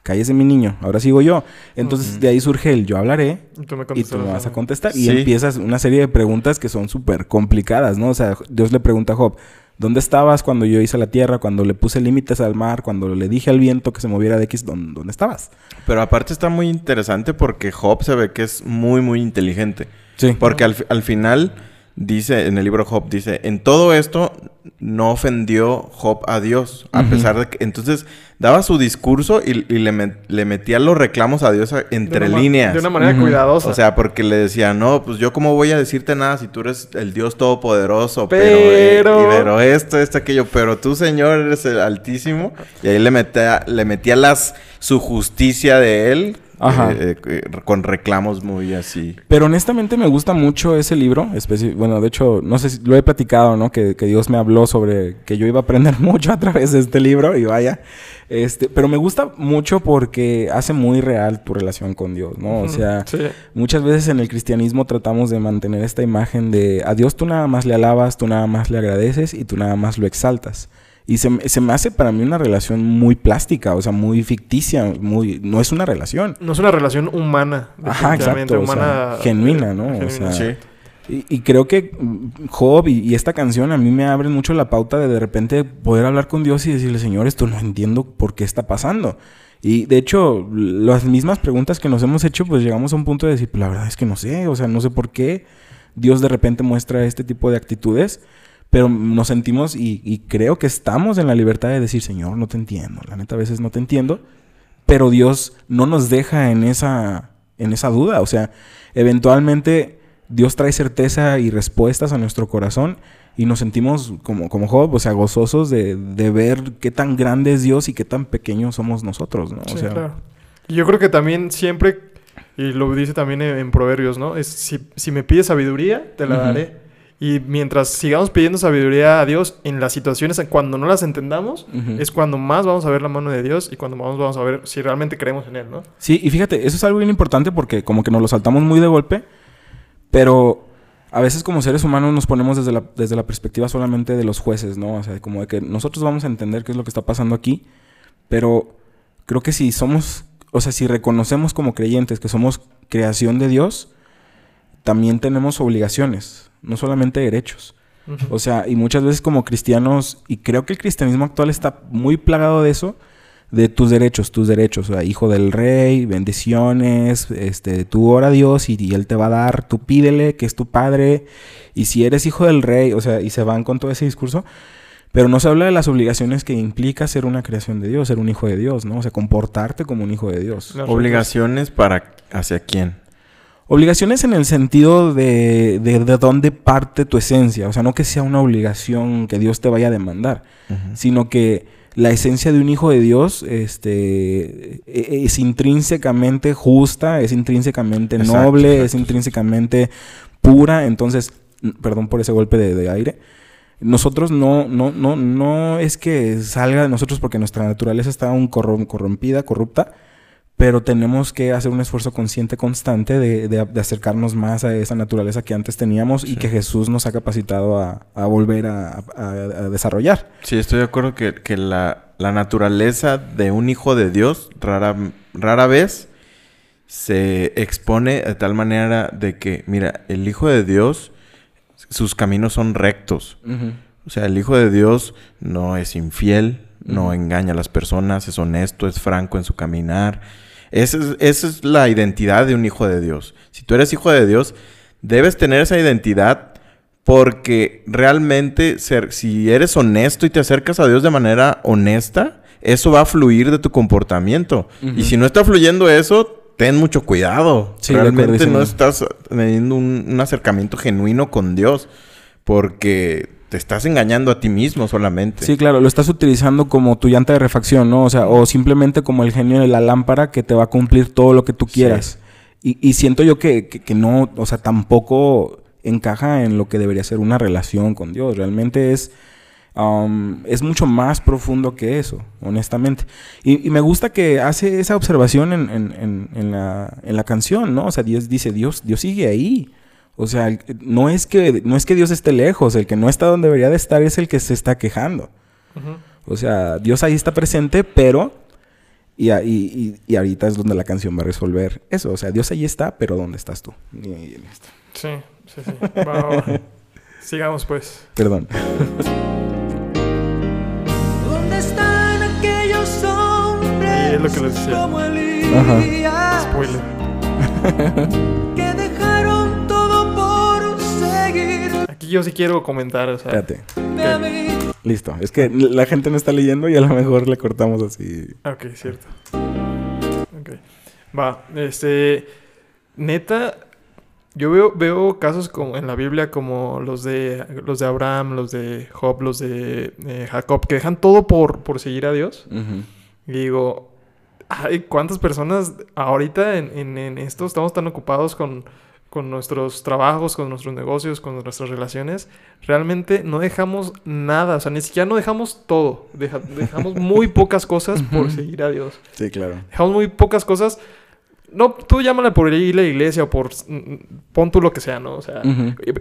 cállese mi niño, ahora sigo yo. Entonces de ahí surge el yo hablaré Y tú me y tú contestarás me a vas a contestar. Y empiezas una serie de preguntas que son súper complicadas, ¿no? O sea, Dios le pregunta a Job, ¿Dónde estabas cuando yo hice la tierra, cuando le puse límites al mar, cuando le dije al viento que se moviera de X? ¿Dónde, dónde estabas? Pero aparte está muy interesante porque Job se ve que es muy, muy inteligente. Sí. Porque al, al final dice, en el libro Job, dice, en todo esto no ofendió Job a Dios. A pesar de que... Entonces, daba su discurso y, y le, met- le metía los reclamos a Dios De entre líneas. De una manera Ujú. cuidadosa. O sea, porque le decía, no, pues yo cómo voy a decirte nada si tú eres el Dios Todopoderoso, pero, Pero- eh, y pero esto, esto, aquello, pero tú, Señor, eres el Altísimo. Y ahí le metía, le metía las, su justicia de él Ajá. eh, eh, con reclamos muy así. Pero honestamente me gusta mucho ese libro. especi- Bueno, de hecho, no sé si lo he platicado, ¿no? Que, que Dios me habló sobre que yo iba a aprender mucho a través de este libro y vaya. Este, pero me gusta mucho porque hace muy real tu relación con Dios, ¿no? O sea, Sí. muchas veces en el cristianismo tratamos de mantener esta imagen de a Dios tú nada más le alabas, tú nada más le agradeces y tú nada más lo exaltas. Y se, me- se me hace para mí una relación muy plástica, o sea, muy ficticia, muy no es una relación. No es una relación humana. Ajá, exacto, o sea, humana, genuina, ¿no? O sea, Sí. Y, y creo que mm, Job y, y esta canción a mí me abren mucho la pauta de de repente poder hablar con Dios y decirle, Señor, esto no entiendo por qué está pasando. Y de hecho, las mismas preguntas que nos hemos hecho, pues llegamos a un punto de decir, pues la verdad es que no sé, o sea, no sé por qué Dios de repente muestra este tipo de actitudes, pero nos sentimos y, y creo que estamos en la libertad de decir, Señor, no te entiendo, la neta a veces no te entiendo, pero Dios no nos deja en esa, en esa duda, o sea, eventualmente Dios trae certeza y respuestas a nuestro corazón y nos sentimos como, como Job, o sea, gozosos de, de ver qué tan grande es Dios y qué tan pequeños somos nosotros, ¿no? O Sí, sea, claro. Yo creo que también siempre, y lo dice también en, en Proverbios, ¿no? Es si, si me pides sabiduría, te la daré. Y mientras sigamos pidiendo sabiduría a Dios en las situaciones cuando no las entendamos, Ujú. es cuando más vamos a ver la mano de Dios y cuando más vamos a ver si realmente creemos en Él, ¿no? Sí, y fíjate, eso es algo bien importante porque como que nos lo saltamos muy de golpe, pero a veces como seres humanos nos ponemos desde la, desde la perspectiva solamente de los jueces, ¿no? O sea, como de que nosotros vamos a entender qué es lo que está pasando aquí, pero creo que si somos, o sea, si reconocemos como creyentes que somos creación de Dios, también tenemos obligaciones, no solamente derechos. O sea, y muchas veces como cristianos, y creo que el cristianismo actual está muy plagado de eso, de tus derechos, tus derechos, o sea, hijo del rey, bendiciones, este, tú ora a Dios y, y él te va a dar, tú pídele que es tu padre, y si eres hijo del rey, o sea, y se van con todo ese discurso, pero no se habla de las obligaciones que implica ser una creación de Dios, ser un hijo de Dios, ¿no? O sea, comportarte como un hijo de Dios. Las Obligaciones para... ¿Hacia quién? Obligaciones en el sentido de, de, de dónde parte tu esencia. O sea, no que sea una obligación que Dios te vaya a demandar, sino que la esencia de un hijo de Dios este, e- es intrínsecamente justa, es intrínsecamente Exacto, noble, es intrínsecamente pura. Entonces, perdón por ese golpe de, de aire. Nosotros no, no, no, no es que salga de nosotros porque nuestra naturaleza está aún corrom- corrompida, corrupta, pero tenemos que hacer un esfuerzo consciente, constante de, de- de acercarnos más a esa naturaleza que antes teníamos y que Jesús nos ha capacitado a, a volver a, a- a desarrollar. Sí, estoy de acuerdo que, que la, la naturaleza de un hijo de Dios rara, rara vez se expone de tal manera de que, mira, el hijo de Dios, sus caminos son rectos. O sea, el hijo de Dios no es infiel, no engaña a las personas, es honesto, es franco en su caminar. Esa es, esa es la identidad de un hijo de Dios. Si tú eres hijo de Dios, debes tener esa identidad porque realmente ser, si eres honesto y te acercas a Dios de manera honesta, eso va a fluir de tu comportamiento. Y si no está fluyendo eso, ten mucho cuidado. Sí, realmente no estás teniendo un, un acercamiento genuino con Dios porque te estás engañando a ti mismo solamente. Sí, claro, lo estás utilizando como tu llanta de refacción, ¿no? O sea, o simplemente como el genio de la lámpara que te va a cumplir todo lo que tú quieras. Y, y siento yo que, que- que no, o sea, tampoco encaja en lo que debería ser una relación con Dios. Realmente es, um, es mucho más profundo que eso, honestamente. Y, y me gusta que hace esa observación en, en- en- en la, en la canción, ¿no? O sea, Dios dice, Dios, Dios sigue ahí. O sea, no es, que, no es que Dios esté lejos, el que no está donde debería de estar es el que se está quejando. Uh -huh. O sea, Dios ahí está presente, pero... Y, y, y, ahorita es donde la canción va a resolver eso. O sea, Dios ahí está, pero ¿dónde estás tú? Y, está. Sí, sí, sí. Wow. Sigamos pues. Perdón. ¿Dónde están aquellos hombres? Y es lo que les decía. Ajá. Spoiler. yo sí quiero comentar, o sea. Espérate. Listo. Es que la gente no está leyendo y a lo mejor le cortamos así. Ok, cierto. Ok. Va, este. Neta, yo veo, veo casos como en la Biblia como los de los de Abraham, los de Job, los de eh, Jacob, que dejan todo por, por seguir a Dios. Y digo, ay, ¿cuántas personas ahorita en, en, en esto estamos tan ocupados con, con nuestros trabajos, con nuestros negocios, con nuestras relaciones? Realmente no dejamos nada, o sea, ni siquiera no dejamos todo. Deja- dejamos muy pocas cosas por seguir a Dios. Sí, claro. Dejamos muy pocas cosas. No, tú llámala por ir a la iglesia o por... mm, Pon tú lo que sea, ¿no? O sea,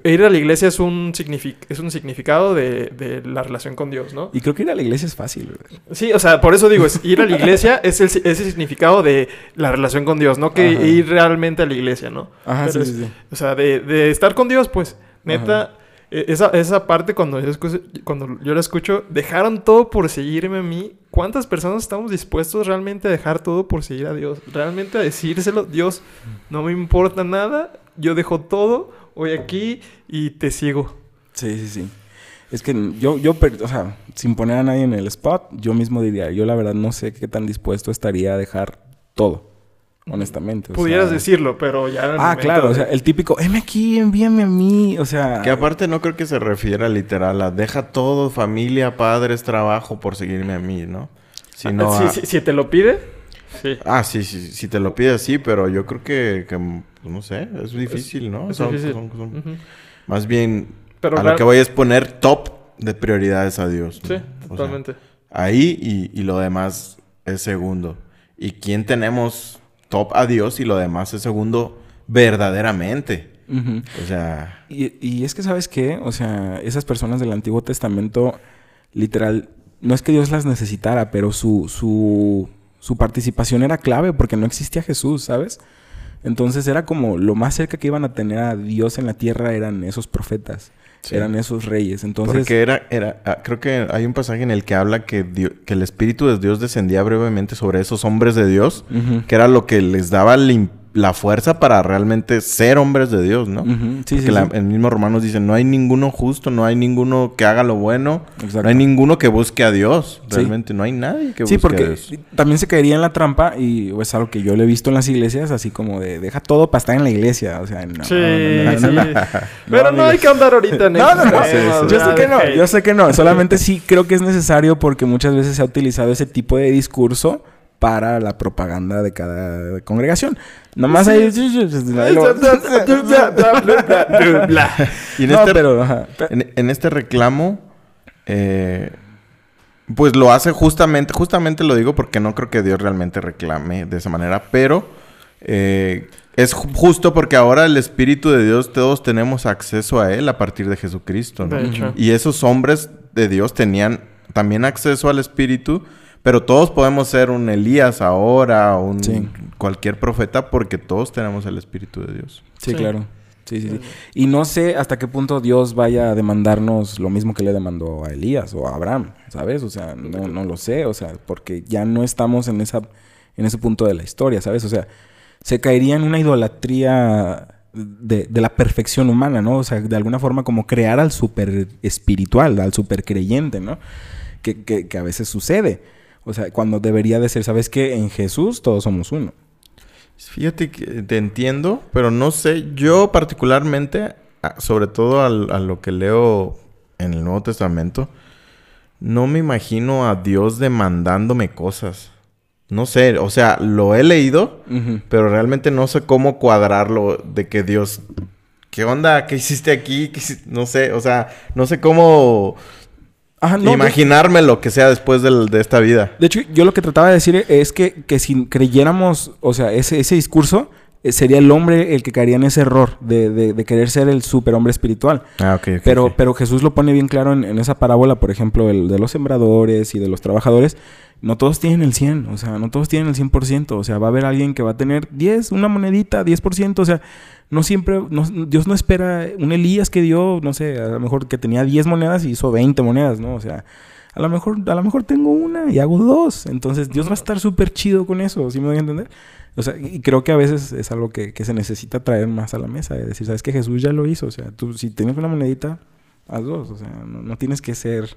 ir a la iglesia es un, signific- es un significado de, de la relación con Dios, ¿no? Y creo que ir a la iglesia es fácil. güey. Sí, o sea, por eso digo, es, ir a la iglesia es el, ese significado de la relación con Dios, no que Ajá. ir realmente a la iglesia, ¿no? Ajá, Pero sí, es- sí, sí. O sea, de, de estar con Dios, pues, neta, esa, esa parte cuando yo, escucho, cuando yo la escucho, dejaron todo por seguirme a mí. ¿Cuántas personas estamos dispuestos realmente a dejar todo por seguir a Dios? Realmente a decírselo, Dios, no me importa nada, yo dejo todo, voy aquí y te sigo. Sí, sí, sí. Es que yo, yo, o sea, sin poner a nadie en el spot, yo mismo diría, yo la verdad no sé qué tan dispuesto estaría a dejar todo, honestamente. o Pudieras sea- decirlo, pero ya... Ah, momento claro, o sea, el típico, heme aquí, envíame a mí, o sea... Que aparte no creo que se refiera literal a deja todo, familia, padres, trabajo por seguirme a mí, ¿no? Sino Ah, a- si te lo pide, sí. Ah, sí, sí, si te lo pides sí, pero yo creo que, que, pues, no sé, es difícil, ¿no? Es Son- difícil. son- son- Ujú. Más bien, Pero a lo que voy es poner top de prioridades a Dios. ¿no? Sí, O sea, totalmente. ahí y, y lo demás es segundo. ¿Y quién tenemos top a Dios y lo demás es segundo verdaderamente? O sea, Y, y es que, ¿sabes qué? O sea, esas personas del Antiguo Testamento, literal, no es que Dios las necesitara, pero su, su, su participación era clave porque no existía Jesús, ¿sabes? Entonces era como lo más cerca que iban a tener a Dios en la tierra eran esos profetas, Sí. eran esos reyes. Entonces, porque era, era, ah, creo que hay un pasaje en el que habla que, Dio- que el Espíritu de Dios descendía brevemente sobre esos hombres de Dios, que era lo que les daba im- la fuerza para realmente ser hombres de Dios, ¿no? Sí, Porque sí, la- sí. el mismo Romanos dice, no hay ninguno justo, no hay ninguno que haga lo bueno, Exacto. no hay ninguno que busque a Dios. Sí. Realmente no hay nadie que busque Sí, a porque Dios. también se caería en la trampa y es algo que yo le he visto en las iglesias, así como de deja todo para estar en la iglesia, o sea, no, Sí, no, no, no, no. Pero no, hay que andar ahorita en No, no, no. temas, Yo sé que no, yo sé que no. Solamente sí creo que es necesario porque muchas veces se ha utilizado ese tipo de discurso para la propaganda de cada congregación. Nomás Sí. Y en No, este, pero... ajá. en, en este reclamo, eh, pues lo hace justamente, justamente lo digo porque no creo que Dios realmente reclame de esa manera, pero eh, es ju- justo porque ahora el Espíritu de Dios, todos tenemos acceso a Él a partir de Jesucristo. ¿no? De hecho. Y esos hombres de Dios tenían también acceso al Espíritu, pero todos podemos ser un Elías ahora, o un Sí. cualquier profeta, porque todos tenemos el Espíritu de Dios. Sí, Sí. claro. Sí, sí, sí. Y no sé hasta qué punto Dios vaya a demandarnos lo mismo que le demandó a Elías o a Abraham, ¿sabes? O sea, no, no lo sé, o sea, porque ya no estamos en esa en ese punto de la historia, ¿sabes? O sea, se caería en una idolatría de, de la perfección humana, ¿no? O sea, de alguna forma como crear al super espiritual, al super creyente, ¿no? Que, que, que a veces sucede. O sea, cuando debería de ser, ¿sabes qué? En Jesús todos somos uno. Fíjate que te entiendo, pero no sé, yo particularmente, a- sobre todo al- a, lo que leo en el Nuevo Testamento, no me imagino a Dios demandándome cosas. No sé, o sea, lo he leído, pero realmente no sé cómo cuadrarlo de que Dios, ¿qué onda? ¿Qué hiciste aquí? ¿Qué hici-?" No sé, o sea, no sé cómo Ajá, no, imaginarme lo que sea después del- de esta vida. De hecho, yo lo que trataba de decir es que, que si creyéramos, o sea, ese, ese discurso, sería el hombre el que caería en ese error de, de- de querer ser el superhombre espiritual. Ah, ok, ok, Pero, pero Jesús lo pone bien claro en, en esa parábola, por ejemplo, el de los sembradores y de los trabajadores. No todos tienen el 100, o sea, no todos tienen el 100%. O sea, va a haber alguien que va a tener 10, una monedita, 10%. O sea, no siempre, no- Dios no espera un Elías que dio, no sé, a lo mejor que tenía 10 monedas y hizo 20 monedas, ¿no? O sea, a lo mejor, a lo mejor tengo una y hago dos. Entonces Dios va a estar súper chido con eso, ¿sí me voy a entender? O sea, y creo que a veces es algo que, que se necesita traer más a la mesa, de decir, sabes que Jesús ya lo hizo, o sea, tú si tienes una monedita, haz dos, o sea, no, no tienes que ser.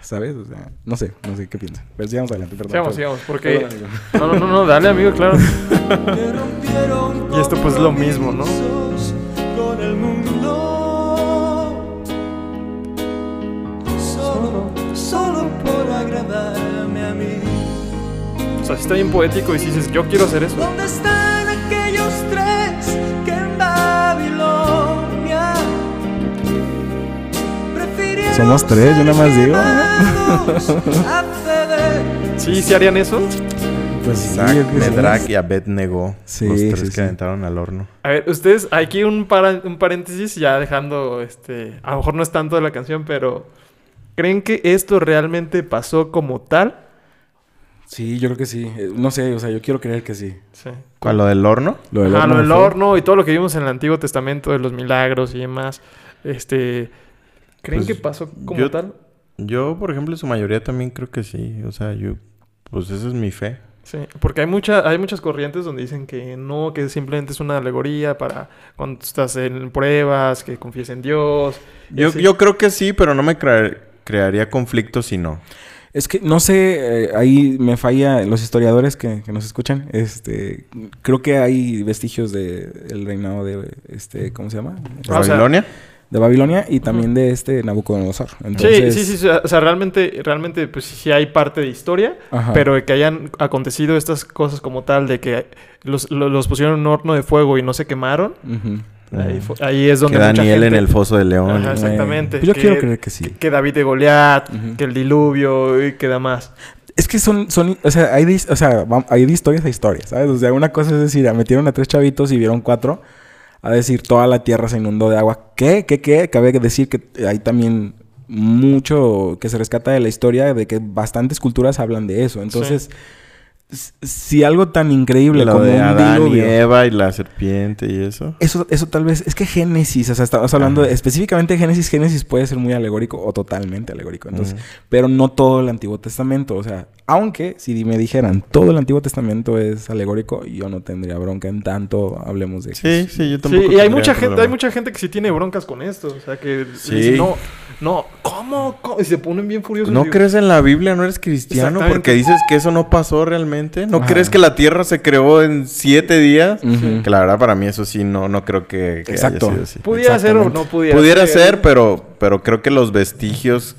¿sabes? O sea, no sé, no sé qué piensas. Pero sigamos adelante, perdón. Sigamos, perdón. sigamos, porque... No, no, no, no, dale, amigo, claro. Y esto, pues, lo mismo, ¿no? Con el mundo. Solo, por agradarme a mí. O sea, sí está bien poético y si dices, yo quiero hacer eso. ¿Dónde están aquellos tres que en Babilonia prefirieron Somos tres, yo nada más digo? Sí, sí harían eso. Pues sí, Isaac, sí. Medrak y Abednego. Sí, los tres sí, que sí. aventaron al horno. A ver, ustedes, aquí un, para- un paréntesis, ya dejando, este, a lo mejor no es tanto de la canción, pero ¿creen que esto realmente pasó como tal? Sí, yo creo que sí. Eh, No sé, o sea, yo quiero creer que sí. Sí. ¿Cuál, lo del horno? Lo del Ajá, lo horno del horno y todo lo que vimos en el Antiguo Testamento de los milagros y demás. Este, ¿creen Pues, que pasó como yo- tal? Yo, por ejemplo, en su mayoría también creo que sí. O sea, yo... Pues esa es mi fe. Sí, porque hay mucha, hay muchas corrientes donde dicen que no, que simplemente es una alegoría para cuando estás en pruebas, que confíes en Dios. Yo, yo creo que sí, pero no me crea- crearía conflicto si no. Es que no sé, eh, ahí me falla los historiadores que, que nos escuchan. Este, creo que hay vestigios de el reinado de este, ¿cómo se llama? O sea, ¿Babilonia? De Babilonia y también de este Nabucodonosor. Entonces, Sí, sí, sí, o sea, realmente, realmente, pues sí hay parte de historia, Ajá. pero de que hayan acontecido estas cosas como tal, de que los, lo- los pusieron en un horno de fuego y no se quemaron, Ujú. Ahí, es donde que mucha Daniel gente- en el foso de león. Ajá, exactamente. Pues yo que- quiero creer que sí. Que, que David de Goliat, que el diluvio y que demás. Es que son, son, o sea, hay de, o sea, hay de historias a historias, ¿sabes? O sea, una cosa es decir, metieron a tres chavitos y vieron cuatro, a decir, toda la tierra se inundó de agua. ¿Qué? ¿Qué? ¿Qué? Cabe decir que hay también mucho que se rescata de la historia, de que bastantes culturas hablan de eso. Entonces, si algo tan increíble lo como de un Adán y diluvio... Eva y la serpiente y eso. Eso, eso tal vez, es que Génesis, o sea, estamos hablando de- específicamente de Génesis, Génesis puede ser muy alegórico o totalmente alegórico, entonces, pero no todo el Antiguo Testamento, o sea, aunque si me dijeran todo el Antiguo Testamento es alegórico, yo no tendría bronca en tanto hablemos de Sí, sí, yo Sí, tampoco. y hay mucha gente, problema. hay mucha gente que sí tiene broncas con esto. O sea, que Sí. dicen, no, no, ¿cómo? ¿Cómo? Y se ponen bien furiosos. ¿No Digo, crees en la Biblia? ¿No eres cristiano? Porque dices que eso no pasó realmente. ¿No Ajá. crees que la Tierra se creó en siete días? Ujú. Que la verdad para mí eso sí no, no creo que, que haya Exacto. sido así. Pudiera ser o no pudiera, Pudiera ser, pero, pero creo que los vestigios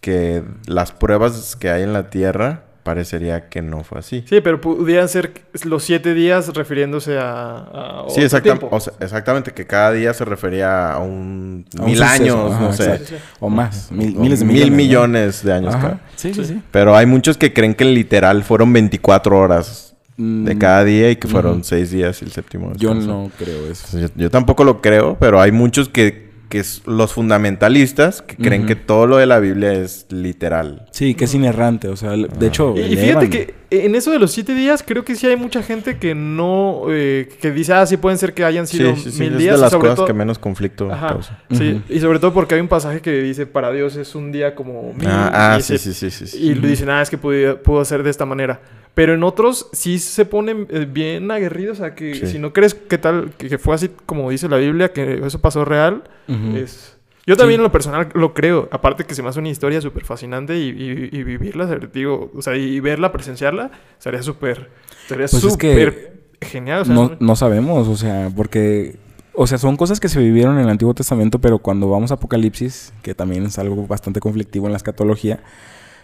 que las pruebas que hay en la Tierra parecería que no fue así. Sí, pero pudieran ser los siete días refiriéndose a. a Sí, otro exactam- tiempo. o sea, exactamente, que cada día se refería a un A un mil suceso, años, ajá, no sé. exacto. Sí, sí. O más, mil, O miles de mil millones. ¿no? millones de años. Ajá. Sí, sí, sí. Pero hay muchos que creen que literal fueron 24 horas de Mm, cada día y que fueron. 6 días y el séptimo. Yo no creo eso. Yo, yo tampoco lo creo, pero hay muchos que, que es- los fundamentalistas que creen que todo lo de la Biblia es literal. Sí, que es inerrante, o sea, de hecho... Y, fíjate que en eso de los siete días, creo que sí hay mucha gente que no. eh, que dice, ah, sí pueden ser que hayan sido sí, sí. mil Es días. de y las sobre cosas todo- que menos conflicto Ajá, causa. sí. Y sobre todo porque hay un pasaje que dice, para Dios es un día como mil. Ah, ah, y sí, se- sí, sí, sí, sí. Y le dicen, ah, es que pudo, pudo ser de esta manera. Pero en otros sí se ponen eh, bien aguerridos. O sea, que Sí. si no crees que tal, que, fue así como dice la Biblia, que eso pasó real, Ujú. es... Yo también Sí. en lo personal lo creo. Aparte que se me hace una historia súper fascinante y, y- y vivirla, digo, o sea, y verla, presenciarla, sería súper, sería Pues es que genial. O sea, no, no sabemos, o sea, porque, o sea, son cosas que se vivieron en el Antiguo Testamento, pero cuando vamos a Apocalipsis, que también es algo bastante conflictivo en la escatología,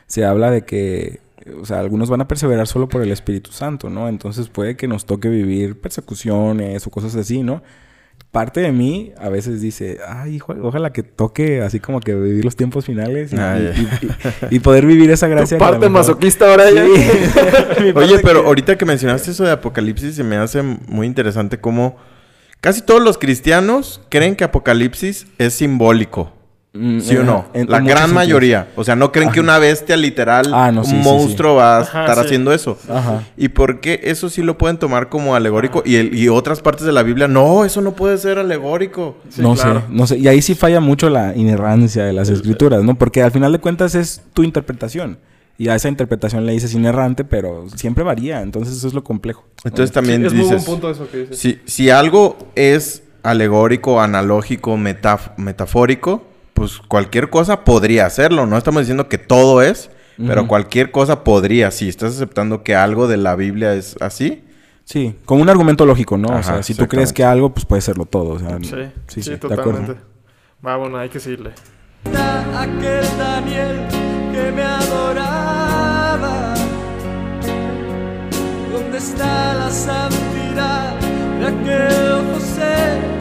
se habla de que, o sea, algunos van a perseverar solo por el Espíritu Santo, ¿no? Entonces puede que nos toque vivir persecuciones o cosas así, ¿no? Parte de mí a veces dice, ay, hijo, ojalá que toque así como que vivir los tiempos finales y, Ay. y- y- y poder vivir esa Tu gracia. lo parte masoquista ahora ya. Oye, pero que- ahorita que mencionaste eso de Apocalipsis, se me hace muy interesante cómo casi todos los cristianos creen que Apocalipsis es simbólico. Mm, ¿Sí o eh, no? en- la en gran sentidos. mayoría. O sea, no creen que una bestia literal, Ah, no, sí, un sí, sí. monstruo va a Ajá, estar sí. haciendo eso. Ajá. ¿Y por qué eso sí lo pueden tomar como alegórico? Y, el- y otras partes de la Biblia, no, eso no puede ser alegórico. Sí, no claro. sé, no sé. Y ahí sí falla mucho la inerrancia de las escrituras, ¿no? Porque al final de cuentas es tu interpretación. Y a esa interpretación le dices inerrante, pero siempre varía. Entonces eso es lo complejo. Entonces Sí, también es muy buen dices, punto eso que dices. si, si algo es alegórico, analógico, metaf- metafórico, pues cualquier cosa podría hacerlo. No estamos diciendo que todo es, pero cualquier cosa podría. Si estás aceptando que algo de la Biblia es así, Sí, con un argumento lógico, ¿no? o sea, si tú crees que algo, pues puede serlo todo. O sea, Sí, sí, de totalmente. Va, bueno, hay que seguirle. Aquel Daniel que me adoraba. ¿Dónde está la santidad de aquel José?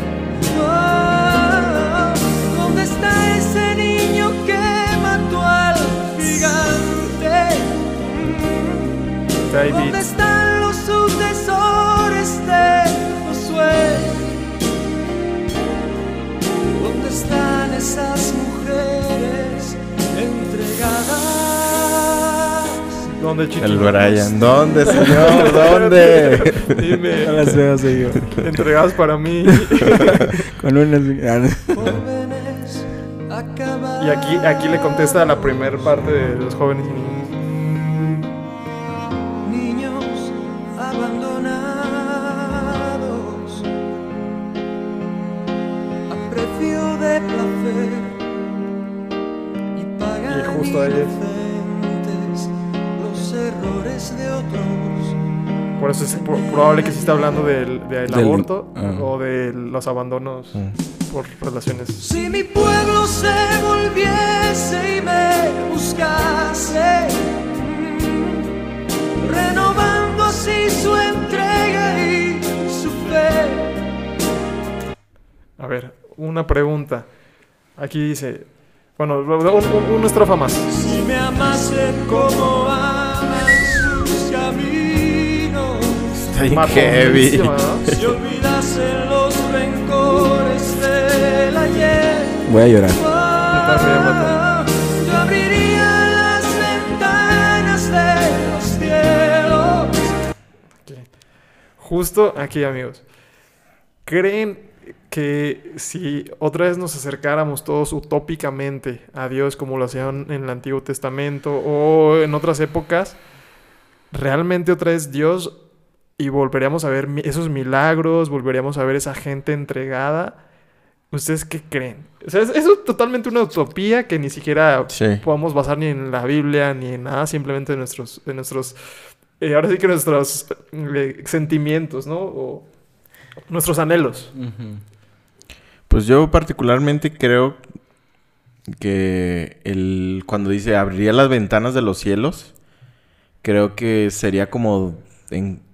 David. ¿Dónde están los sucesores de Josué? ¿Dónde están esas mujeres entregadas? ¿Dónde, Chichi? el Brian, ¿dónde, señor? ¿Dónde? Dime. No las veo seguido. Entregadas para mí. Con unas... Jóvenes acabados. Y aquí, aquí le contesta a la primera parte de los jóvenes justo. Por eso es pro- probable que sí está hablando del, del Del- aborto ah. o de los abandonos Mm. por relaciones. Si mi pueblo se volviese y me buscase, mm, renovando así su entrega y su fe. A ver, una pregunta. Aquí dice, bueno, un- un- una estrofa más. Si me amase como aman sus caminos, Está bien heavy. ¿no? si olvidase los rencores del ayer. Voy a llorar. Yo abriría las ventanas de los cielos. Aquí. Justo aquí, amigos. ¿Creen que si otra vez nos acercáramos todos utópicamente a Dios como lo hacían en el Antiguo Testamento o en otras épocas, realmente otra vez Dios y volveríamos a ver esos milagros, volveríamos a ver esa gente entregada? ¿Ustedes qué creen? O sea, es, es totalmente una utopía que ni siquiera Sí. podamos basar ni en la Biblia ni en nada, simplemente de nuestros, de nuestros eh, ahora sí que nuestros eh, sentimientos, ¿no? O nuestros anhelos. Pues yo particularmente creo que el cuando dice abriría las ventanas de los cielos, creo que sería como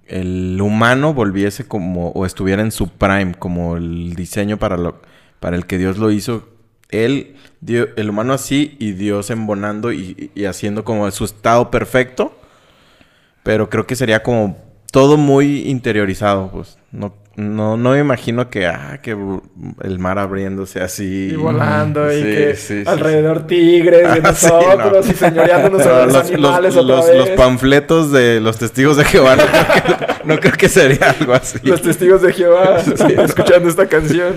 el humano volviese como o estuviera en su prime, como el diseño para lo para el que Dios lo hizo. Él, dio, el humano así y Dios embonando y, y haciendo como su estado perfecto. Pero creo que sería como todo muy interiorizado, pues. No, no, no me imagino que, ah, que el mar abriéndose así. Y volando y Sí, que sí, sí, alrededor tigres de Ah, sí, nosotros no. y señoreándonos sobre los, los, animales los- otra los- vez. los panfletos de los testigos de Jehová no creo que, no creo que sería algo así. Los testigos de Jehová sí, escuchando esta canción.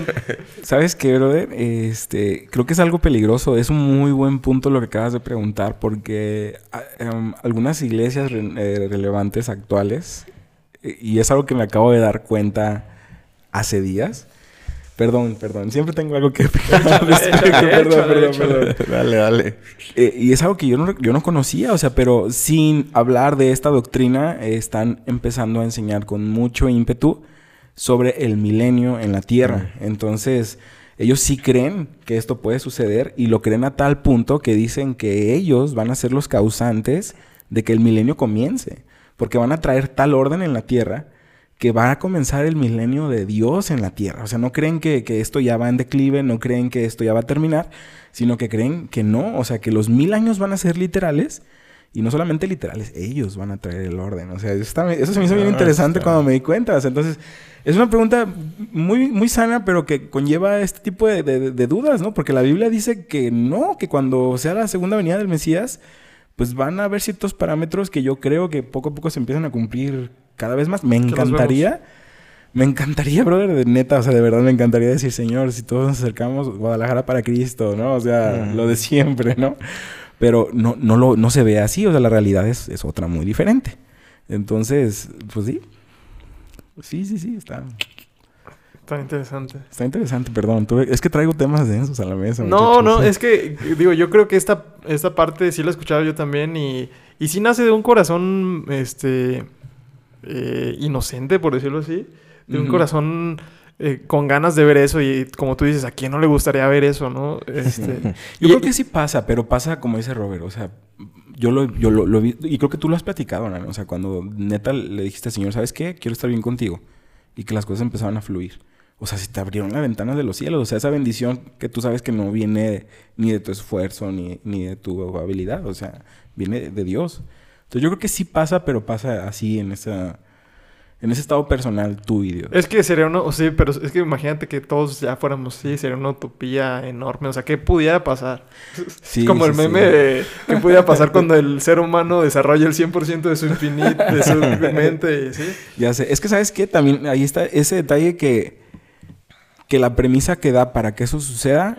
¿Sabes qué, brother? Este, creo que es algo peligroso. Es un muy buen punto lo que acabas de preguntar porque ah, em, algunas iglesias re- eh, relevantes actuales, eh, y es algo que me acabo de dar cuenta hace días. Perdón, perdón. Siempre tengo algo que Perdón, perdón, perdón. dale, dale. Eh, y es algo que yo no, yo no conocía, o sea, pero sin hablar de esta doctrina, eh, están empezando a enseñar con mucho ímpetu sobre el milenio en la Tierra. Entonces, ellos sí creen que esto puede suceder y lo creen a tal punto que dicen que ellos van a ser los causantes de que el milenio comience, porque van a traer tal orden en la Tierra que va a comenzar el milenio de Dios en la tierra. O sea, no creen que, que esto ya va en declive, no creen que esto ya va a terminar, sino que creen que no. O sea, que los mil años van a ser literales Y no solamente literales, ellos van a traer el orden. O sea, eso, está- eso se me hizo bien Ah, interesante cuando me di cuenta. O sea, entonces, es una pregunta muy, muy sana, pero que conlleva este tipo de, de- de dudas, ¿no? Porque la Biblia dice que no, que cuando sea la segunda venida del Mesías, pues van a haber ciertos parámetros que yo creo que poco a poco se empiezan a cumplir cada vez más. Me encantaría, me encantaría, brother, de neta, o sea, de verdad me encantaría decir, Señor, si todos nos acercamos, Guadalajara para Cristo, ¿no? O sea, Mm. lo de siempre, ¿no? Pero no, no, lo, no se ve así, o sea, la realidad es, es otra muy diferente. Entonces, pues sí. Sí, sí, sí, está, Tan interesante. está interesante, perdón. tuve- es que traigo temas densos a la mesa. No, muchachos. no, es que, digo, yo creo que esta, esta parte sí la he escuchado yo también y, y sí nace de un corazón, este, eh, inocente, por decirlo así. De un Ujú. corazón eh, con ganas de ver eso y como tú dices, ¿a quién no le gustaría ver eso, no? Este, Yo y- creo que sí pasa, pero pasa como dice Robert, o sea, yo lo, yo lo, lo vi, y creo que tú lo has platicado, o sea, cuando neta le dijiste, Señor, ¿sabes qué? Quiero estar bien contigo. Y que las cosas empezaban a fluir. O sea, si te abrieron las ventanas de los cielos, o sea, esa bendición que tú sabes que no viene ni de tu esfuerzo, ni, ni de tu habilidad, o sea, viene de Dios. Entonces yo creo que sí pasa, pero pasa así en esa... En ese estado personal, y Dios. Es que sería una... O sí, pero es que imagínate que todos ya fuéramos así. Sería una utopía enorme. O sea, ¿qué pudiera pasar? Sí, es como sí, el sí. meme de... ¿Qué pudiera pasar cuando el ser humano desarrolla el 100% de su infinito... De su mente, ¿sí? Ya sé. Es que, ¿sabes qué? También ahí está ese detalle que, que la premisa que da para que eso suceda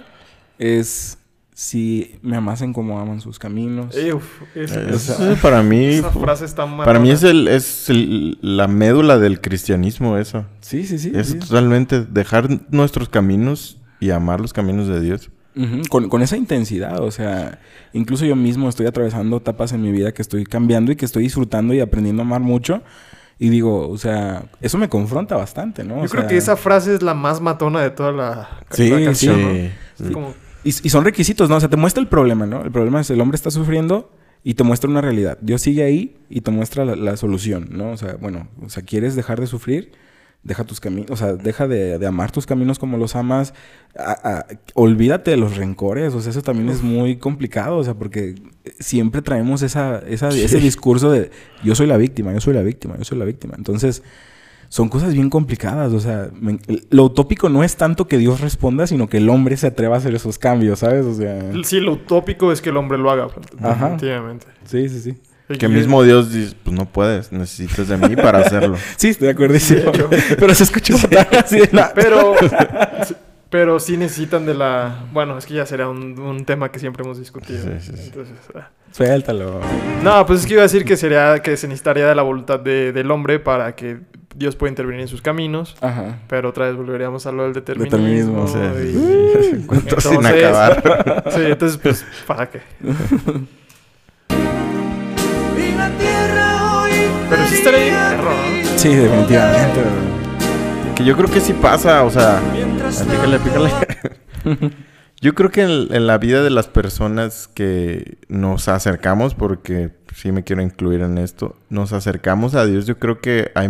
es si me amasen como aman sus caminos. Ey, uf, esa, Es- esa- para mí, esa frase está mal. para mí es el, es el- la médula del cristianismo eso. Sí, sí, sí. Es sí. totalmente dejar nuestros caminos y amar los caminos de Dios. Con, con esa intensidad, o sea, incluso yo mismo estoy atravesando etapas en mi vida que estoy cambiando y que estoy disfrutando y aprendiendo a amar mucho. Y digo, o sea, eso me confronta bastante, ¿no? Yo O creo sea, que esa frase es la más matona de toda la, Sí, la canción, sí. ¿no? Sí. Es como... Y, y son requisitos, ¿no? O sea, te muestra el problema, ¿no? El problema es el hombre está sufriendo y te muestra una realidad. Dios sigue ahí y te muestra la, la solución, ¿no? O sea, bueno, o sea, ¿quieres dejar de sufrir? Deja tus caminos, o sea, deja de, de amar tus caminos como los amas. A- a- olvídate de los rencores, o sea, eso también es muy complicado, o sea, porque siempre traemos esa, esa- ese discurso de yo soy la víctima, yo soy la víctima, yo soy la víctima. Entonces, son cosas bien complicadas, o sea, me- lo utópico no es tanto que Dios responda, sino que el hombre se atreva a hacer esos cambios, ¿sabes? O sea, Sí, lo utópico es que el hombre lo haga. Ajá. Definitivamente. sí, sí, sí. Que mismo Dios dice, pues no puedes, necesitas de mí para hacerlo. Sí, estoy de acuerdo. Pero se escuchó tan así de. Pero... Pero sí necesitan de la... Bueno, es que ya será un, un tema que siempre hemos discutido. Sí, sí, sí. Entonces, ah. Suéltalo. No, pues es que iba a decir que sería que se necesitaría de la voluntad de- del hombre para que Dios pueda intervenir en sus caminos. Ajá. Pero otra vez volveríamos a lo del determinismo. Determinismo, Sí, y- sí, sí. Cuento sin Entonces- acabar. Sí, entonces, pues, ¿para qué? Y la tierra hoy Pero sí estaría perro, ¿no? Sí, definitivamente. Que yo creo que sí pasa, o sea, Mientras pícale, pícale. Yo creo que en, en la vida de las personas que nos acercamos, porque sí me quiero incluir en esto, nos acercamos a Dios, yo creo que hay...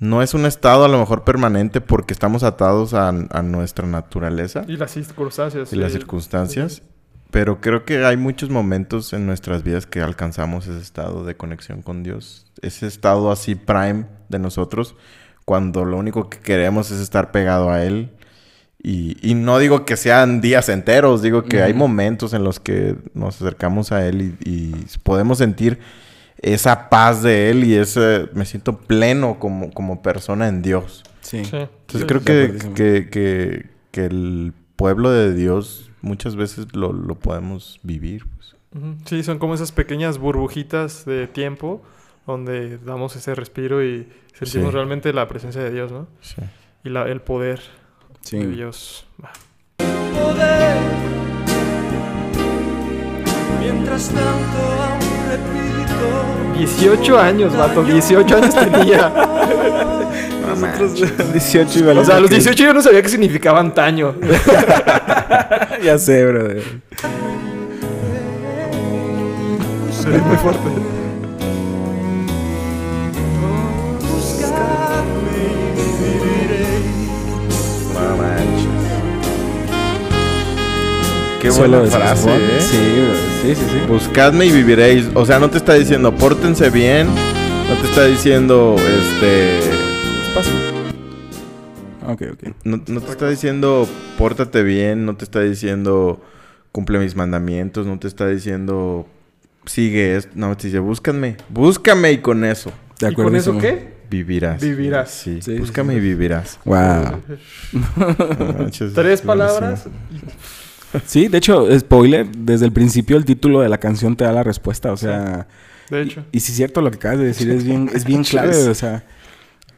No es un estado a lo mejor permanente porque estamos atados a, a nuestra naturaleza Y las circunstancias. y las sí. circunstancias, pero creo que hay muchos momentos en nuestras vidas que alcanzamos ese estado de conexión con Dios, ese estado así prime de nosotros, cuando lo único que queremos es estar pegado a Él. Y, y no digo que sean días enteros, digo que hay momentos en los que nos acercamos a Él y, y podemos sentir esa paz de Él y ese, me siento pleno como, como persona en Dios. Sí. Sí. Entonces Sí. creo que, que, que, que el pueblo de Dios muchas veces lo, lo podemos vivir. pues. Sí, son como esas pequeñas burbujitas de tiempo donde damos ese respiro y sentimos Sí. realmente la presencia de Dios, ¿no? Sí. Y la- el poder Sí. de Dios. Va. poder. Mientras tanto. 18 años, vato. 18 años tenía. Nosotros 18 y O sea, a los 18 yo no sabía qué significaba antaño. ya sé, brother. Es muy fuerte. Qué buena frase. ¿eh? Sí, güey. sí, sí, sí. Buscadme y viviréis. O sea, no te está diciendo pórtense bien. No te está diciendo, este... Espacio. Ok, ok. No, no te está diciendo pórtate bien. No te está diciendo cumple mis mandamientos. No te está diciendo sigue esto. No, te dice búscame. Búscame y con eso De ¿Y con eso qué? vivirás. Vivirás. Sí, Sí, búscame sí, y vivirás. Wow. No Tres palabras. Sí, de hecho, spoiler, desde el principio el título de la canción te da la respuesta, o sea... De hecho. Y, y si es cierto lo que acabas de decir, es bien, es bien clave, o sea,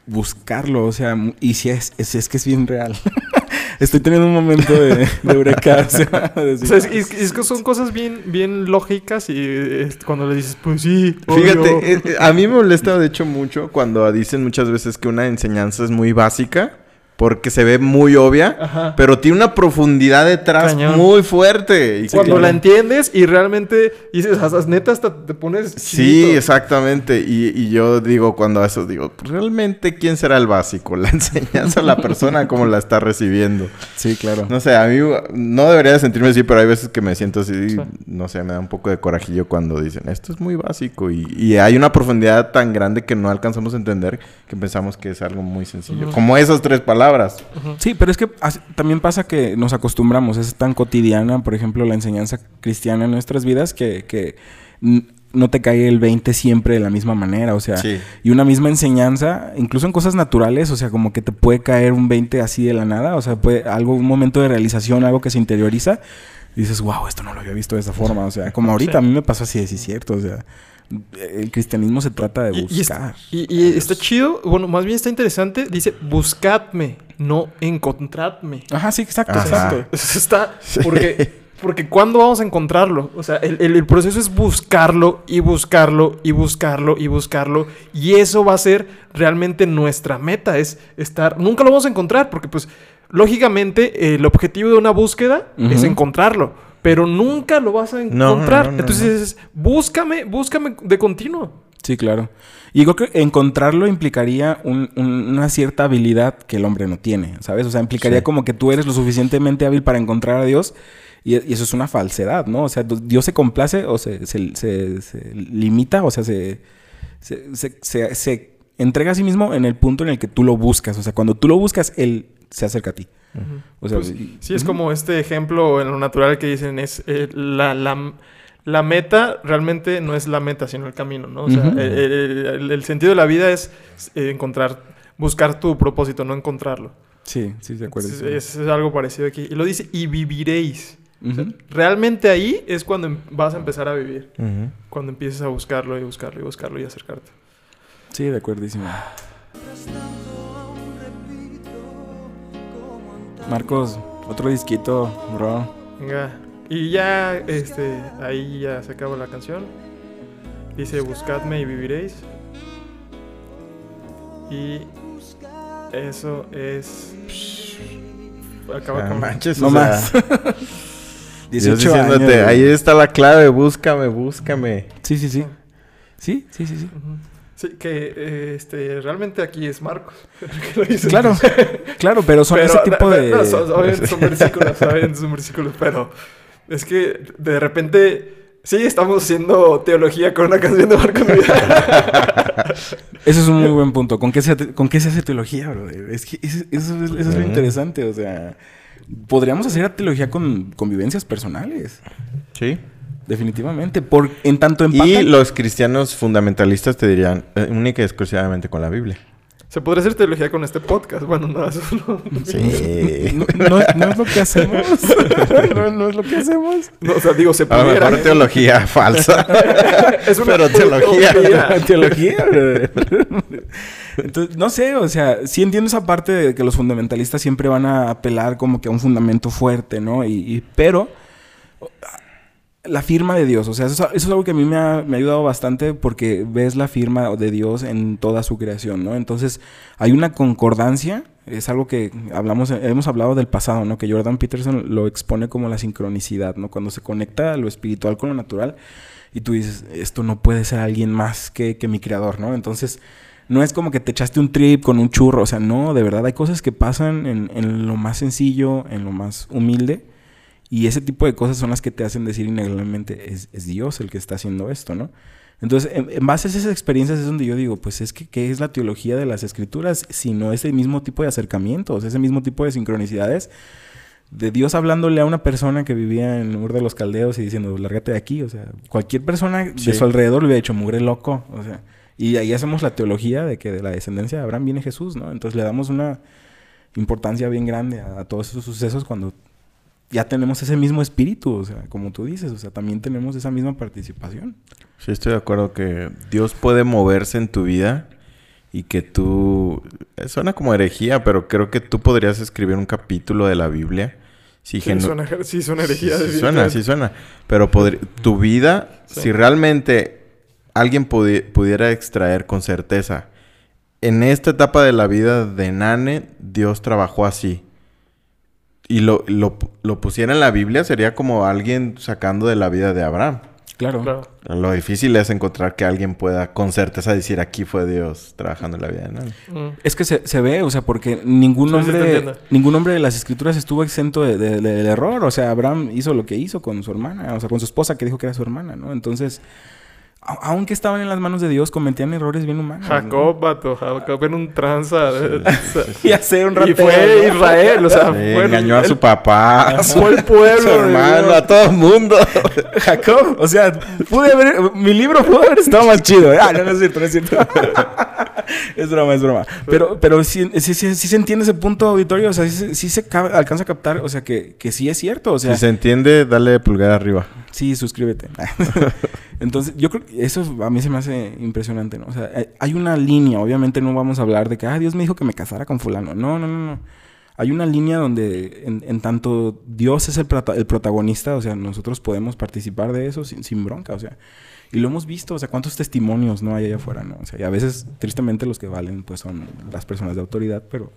buscarlo, o sea, y si es, es, es que es bien real. Estoy teniendo un momento de, de eureka, o sea, de O decir, sea, es, es- es que son cosas bien, bien lógicas y eh, cuando le dices, pues sí. Fíjate, obvio. eh, eh, a mí me molesta de hecho mucho cuando dicen muchas veces que una enseñanza es muy básica porque se ve muy obvia, Ajá. pero tiene una profundidad detrás Cañón. muy fuerte. Y Cuando la entiendes y realmente dices, hasta, neta, hasta te pones. Sí, exactamente. Y, y yo digo, cuando a eso digo, ¿realmente quién será el básico? ¿La enseñanza o la persona como la está recibiendo? sí, claro. No sé, a mí no debería de sentirme así, pero hay veces que me siento así, Sí. no sé, me da un poco de corajillo cuando dicen, esto es muy básico y, y hay una profundidad tan grande que no alcanzamos a entender que pensamos que es algo muy sencillo. Como esas tres palabras. Sí, pero es que también pasa que nos acostumbramos, es tan cotidiana, por ejemplo, la enseñanza cristiana en nuestras vidas que, no te cae el 20 siempre de la misma manera, o sea, Sí. y una misma enseñanza, incluso en cosas naturales, o sea, como que te puede caer un 20 así de la nada, o sea, puede algo, un momento de realización, algo que se interioriza, y dices, wow, esto no lo había visto de esa forma, o sea, como ahorita Sí. a mí me pasó así, es cierto, o sea, el cristianismo se trata de Y, y es- buscar. y- y está chido, bueno, más bien está interesante. Dice, buscadme, no encontradme. Ajá, sí, exacto, Ajá. exacto. Eso está. Porque, porque ¿cuándo vamos a encontrarlo? O sea, el, el- el proceso es buscarlo y buscarlo y buscarlo y buscarlo. Y eso va a ser realmente nuestra meta. Es estar. Nunca lo vamos a encontrar porque, pues, lógicamente, el objetivo de una búsqueda es encontrarlo. Pero nunca lo vas a encontrar. no, no, Entonces, es, búscame, búscame de continuo. Sí, claro. Y creo que encontrarlo implicaría un- un- una cierta habilidad que el hombre no tiene, ¿sabes? O sea, implicaría Sí. como que tú eres lo suficientemente hábil para encontrar a Dios y, y eso es una falsedad, ¿no? O sea, Dios se complace o se, se- se- se limita, o sea, se, se, se- se- se entrega a sí mismo en el punto en el que tú lo buscas. O sea, cuando tú lo buscas, Él se acerca a ti. O sea, Pues, y- sí, es como este ejemplo en lo natural que dicen es eh, la, la, la meta realmente no es la meta, sino el camino, ¿no? O sea, Ujú. el, el- el- el sentido de la vida es eh, encontrar, buscar tu propósito, no encontrarlo. Sí, sí, de acuerdo. Es, es algo parecido aquí. Y lo dice, y viviréis. Ujú. Realmente ahí es cuando em- vas a empezar a vivir. Cuando empieces a buscarlo y buscarlo y buscarlo y acercarte. Sí, de acuerdísimo. Marcos, otro disquito, bro. Venga. Y ya, este, ahí ya se acaba la canción. Dice, buscadme y viviréis. Y eso es... Acaba Ah, con... manches, No o sea, más. Dios 18 diciéndote, años. ahí está la clave, búscame, búscame. Sí, sí, sí. Sí, sí, sí, sí. Sí, que eh, este, realmente aquí es Marcos. que lo dice. Claro, claro, pero son Pero, ese tipo no, de... no, son, obviamente son versículos, obviamente son versículos, pero es que de repente sí estamos haciendo teología con una canción de Marcos Vidal. Ese es un muy buen punto. ¿Con qué se, hace- con qué se hace teología, brother? Es que eso, eso es, eso es lo interesante. O sea, podríamos hacer teología con convivencias personales. Sí. Definitivamente. Por, en tanto Y empatan... los cristianos fundamentalistas te dirían, eh, única y exclusivamente con la Biblia. Se podría hacer teología con este podcast. Bueno, no, eso no. Sí. No, no- no es lo que hacemos. no, no es lo que hacemos. No, o sea, digo, se A lo pudiera. mejor teología falsa. es una pero teología. teología. Entonces, no sé, o sea, sí entiendo esa parte de que los fundamentalistas siempre van a apelar como que a un fundamento fuerte, ¿no? Y, y- pero la firma de Dios, o sea, eso, es- algo que a mí me ha, me ha ayudado bastante porque ves la firma de Dios en toda su creación, ¿no? Entonces, hay una concordancia, es algo que hablamos, hemos hablado del pasado, ¿no? Que Jordan Peterson lo expone como la sincronicidad, ¿no? Cuando se conecta lo espiritual con lo natural y tú dices, esto no puede ser alguien más que, que mi creador, ¿no? Entonces, no es como que te echaste un trip con un churro, o sea, no, de verdad hay cosas que pasan en, en lo más sencillo, en lo más humilde Y ese tipo de cosas son las que te hacen decir innegablemente, es, es Dios el que está haciendo esto, ¿no? Entonces, en, en, base a esas experiencias es donde yo digo, pues es que, ¿qué es la teología de las escrituras? Sino ese mismo tipo de acercamientos, ese mismo tipo de sincronicidades de Dios hablándole a una persona que vivía en Ur de los Caldeos y diciendo, lárgate de aquí. O sea, cualquier persona Sí. de su alrededor le hubiera dicho, mugre loco. O sea, y ahí hacemos la teología de que de la descendencia de Abraham viene Jesús, ¿no? Entonces le damos una importancia bien grande a, a todos esos sucesos cuando ya tenemos ese mismo espíritu, o sea, como tú dices, o sea, también tenemos esa misma participación. Sí, estoy de acuerdo que Dios puede moverse en tu vida y que tú... eh, Suena como herejía, pero creo que tú podrías escribir un capítulo de la Biblia. Si Sí, genu- suena, sí, suena herejía. Sí, sí definitivamente. suena, sí suena. Pero podri- tu vida, Sí. si realmente alguien pudi- pudiera extraer con certeza, en esta etapa de la vida de Nane, Dios trabajó así. Y lo, lo, lo pusiera en la Biblia, sería como alguien sacando de la vida de Abraham. Claro. Claro. Lo difícil es encontrar que alguien pueda con certeza decir aquí fue Dios trabajando en la vida de Nane. Mm. Es que se, se ve, o sea, porque ningún hombre, ningún hombre de las escrituras estuvo exento de- de- de- del error. O sea, Abraham hizo lo que hizo con su hermana, o sea, con su esposa que dijo que era su hermana, ¿no? Entonces, aunque estaban en las manos de Dios, cometían errores bien humanos. ¿no? Jacob, vato. Jacob era un tranza. Ya sé, un y ratero, fue ¿no? Israel, o sea, Sí, fue engañó a el- su papá, Fue el pueblo. a su hermano, a todo el mundo. Jacob, o sea, pude haber, mi libro pudo haber estado más chido. ¿eh? Ah, no, no es cierto, no es cierto. es broma, es broma. Pero, pero sí, sí, sí, sí se entiende ese punto auditorio, o sea, sí, se- sí se ca- alcanza a captar, o sea, que, que sí es cierto, o sea. si se entiende, dale pulgar arriba. Sí, suscríbete. Entonces, yo creo que eso a mí se me hace impresionante, ¿no? O sea, hay una línea, obviamente no vamos a hablar de que, ah, Dios me dijo que me casara con fulano. No, no, no, no. Hay una línea donde, en, en tanto Dios es el, prota- el protagonista, o sea, nosotros podemos participar de eso sin, sin bronca, o sea. Y lo hemos visto, o sea, cuántos testimonios no hay allá afuera, ¿no? O sea, y a veces, tristemente, los que valen, pues, son las personas de autoridad, pero,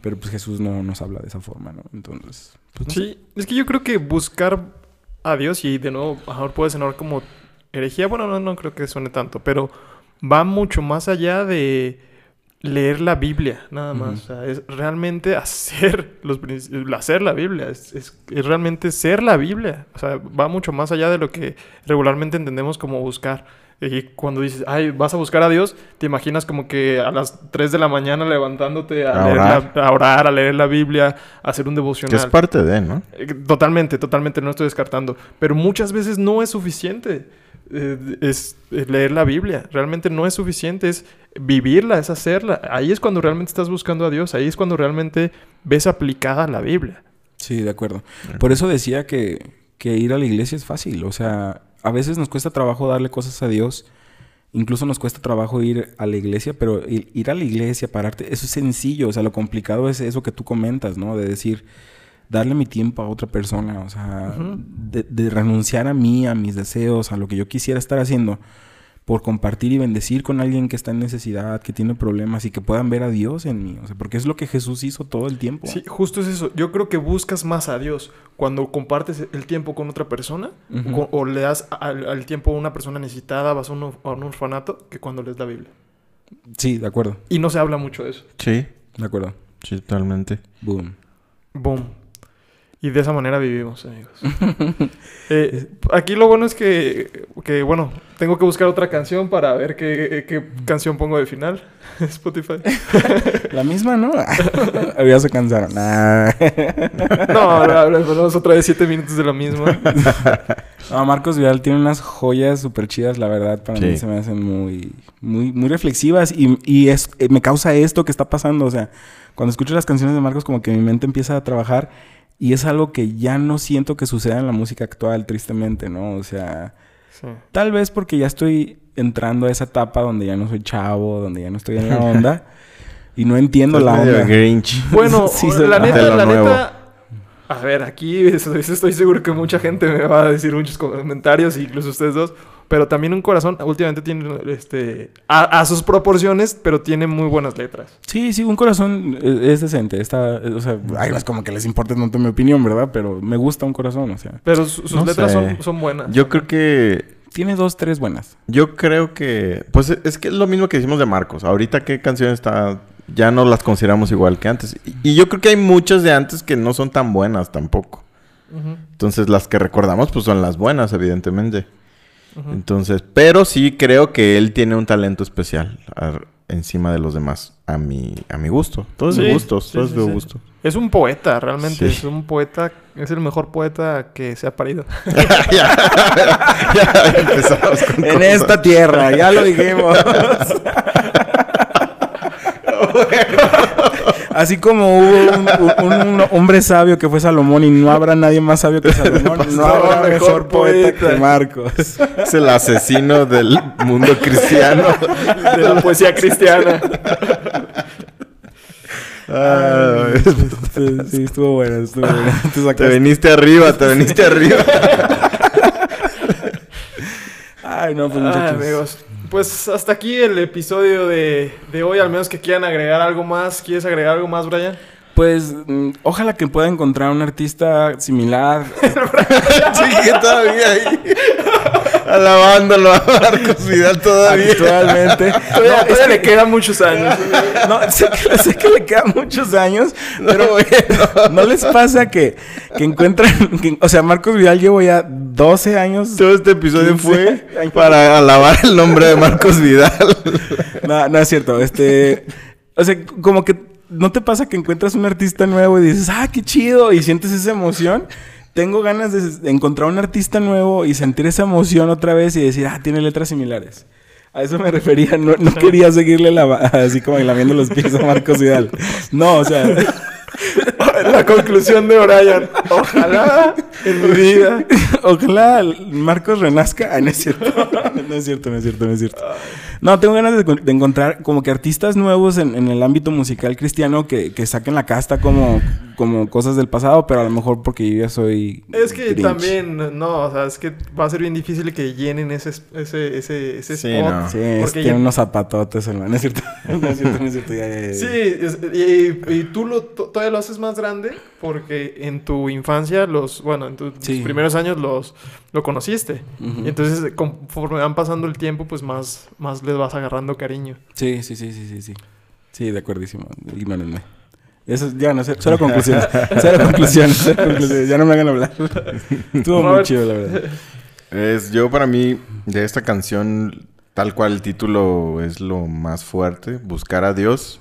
pero pues Jesús no nos habla de esa forma, ¿no? Entonces, pues, no sé. Sí, es que yo creo que buscar a Dios, y de nuevo, a lo mejor puede sonar como herejía, bueno, no, no creo que suene tanto, pero va mucho más allá de leer la Biblia, nada más. Ujú. O sea, es realmente hacer los hacer la Biblia, es, es- es realmente ser la Biblia. O sea, va mucho más allá de lo que regularmente entendemos como buscar. Y cuando dices, ay, vas a buscar a Dios, te imaginas como que a las 3 de la mañana levantándote a, A leer orar. la- a orar, a leer la Biblia, a hacer un Que devocional. es parte de, ¿no? Eh, Totalmente, totalmente, no estoy descartando. Pero muchas veces no es suficiente eh, es eh, leer la Biblia. Realmente no es suficiente, es vivirla, es hacerla. Ahí es cuando realmente estás buscando a Dios, ahí es cuando realmente ves aplicada la Biblia. Sí, de acuerdo. Por eso decía que, que ir a la iglesia es fácil. O sea, a veces nos cuesta trabajo darle cosas a Dios. Incluso nos cuesta trabajo ir a la iglesia, pero ir, ir a la iglesia, pararte, eso es sencillo. O sea, lo complicado es eso que tú comentas, ¿no? De decir, darle mi tiempo a otra persona. O sea, de, de renunciar a mí, a mis deseos, a lo que yo quisiera estar haciendo por compartir y bendecir con alguien que está en necesidad, que tiene problemas y que puedan ver a Dios en mí. O sea, porque es lo que Jesús hizo todo el tiempo. Sí, justo es eso. Yo creo que buscas más a Dios cuando compartes el tiempo con otra persona o, o le das al, al tiempo a una persona necesitada, vas a un, a un orfanato, que cuando lees la Biblia. Sí, de acuerdo. Y no se habla mucho de eso. Sí, De acuerdo. sí, totalmente. Boom. Boom. Y de esa manera vivimos, amigos. Eh, aquí lo bueno es que, que, bueno, tengo que buscar otra canción para ver qué, qué canción pongo de final. Spotify. La misma, ¿no? Ya se cansaron. Nah. No, no, no, ponemos otra vez siete minutos de la misma. No, Marcos Vidal tiene unas joyas súper chidas, la verdad. Para Sí. mí se me hacen muy, muy, muy reflexivas. Y, y es, eh, me causa esto que está pasando. O sea, cuando escucho las canciones de Marcos, como que mi mente empieza a trabajar. Y es algo que ya no siento que suceda en la música actual, tristemente, ¿no? O sea, Sí. tal vez porque ya estoy entrando a esa etapa donde ya no soy chavo, donde ya no estoy en la onda. y no entiendo Estás la medio onda. Grinch. Bueno, Sí, soy- la neta, la nuevo. neta. A ver, aquí es- es- estoy seguro que mucha gente me va a decir muchos comentarios, incluso ustedes dos. Pero también un corazón últimamente tiene este a, a sus proporciones, pero tiene muy buenas letras. Sí, sí, un corazón eh, es decente. Está, eh, o sea, ay, no es como que les importe tanto mi opinión, ¿verdad? Pero me gusta un corazón, o sea. Pero su- sus No letras son, son buenas. Yo creo que Tiene dos, tres buenas. Yo creo que, pues es que es lo mismo que decimos de Marcos. Ahorita qué canciones está, ya no las consideramos igual que antes. Y, y yo creo que hay muchas de antes que no son tan buenas tampoco. Entonces las que recordamos pues son las buenas, evidentemente. Entonces, pero sí creo que él tiene un talento especial encima de los demás, a mi, a mi gusto. Todo es de Sí, gustos, sí, todo es sí, de sí. gusto. Es un poeta, realmente. Sí. Es un poeta, es el mejor poeta que se ha parido. ya, ya empezamos con En cosas. esta tierra, ya lo dijimos. Así como hubo un, un- un hombre sabio que fue Salomón y no habrá nadie más sabio que Salomón, no habrá mejor poeta que Marcos. Es el asesino del mundo cristiano. De la poesía cristiana. Ay, Sí, sí, estuvo bueno, estuvo bueno. Te te viniste arriba, te viniste arriba. Ay, no, pues Ay, muchachos. amigos. Pues hasta aquí el episodio de, de hoy. Al menos que quieran agregar algo más. ¿Quieres agregar algo más, Brian? Pues mm, ojalá que pueda encontrar un artista similar. Sigue todavía ahí. Alabándolo a Marcos Vidal todavía. Actualmente. Todavía, No, es todavía que- le quedan muchos años. No, sé que, sé que le quedan muchos años, pero ¿no les pasa que, que encuentran, que- o sea, Marcos Vidal llevo ya 12 años. Todo este episodio 15 fue para alabar el nombre de Marcos Vidal. No, no es cierto, este, o sea, como que no te pasa que encuentras un artista nuevo y dices, ah, qué chido, y sientes esa emoción. Tengo ganas de, encontrar un artista nuevo y sentir esa emoción otra vez y decir, ah, tiene letras similares. A eso me refería, no, no quería seguirle la, así como lamiendo los pies a Marcos Vidal. No, o sea, La conclusión de Brian. Ojalá en mi vida. Ojalá Marcos renazca. Ah, no es cierto. No es cierto, no es cierto, no es cierto. No, tengo ganas de, de encontrar como que artistas nuevos en, en el ámbito musical cristiano que, que saquen la casta como, como cosas del pasado, pero a lo mejor porque yo ya soy. Es que también, no, o sea, es que va a ser bien difícil que llenen ese, ese, ese, ese Sí, spot. no. Sí, es- tiene ya- unos zapatotes, hermano. No es cierto. No es cierto, no es cierto. Ya, ya, ya. Sí, es- y, y tú lo, to- todavía lo haces más grande porque en tu infancia, los, bueno, en tus Sí. primeros años los, lo conociste. Y entonces, conforme van pasando el tiempo, pues más, más les vas agarrando cariño. Sí, sí, sí, sí, sí, sí. Sí, de acuerdísimo. Ignórenme. Eso ya no sé. Solo conclusiones. Cero conclusiones. Ya no me hagan hablar. Estuvo muy chido, la verdad. Es, yo para mí, de esta canción, tal cual el título es lo más fuerte, buscar a Dios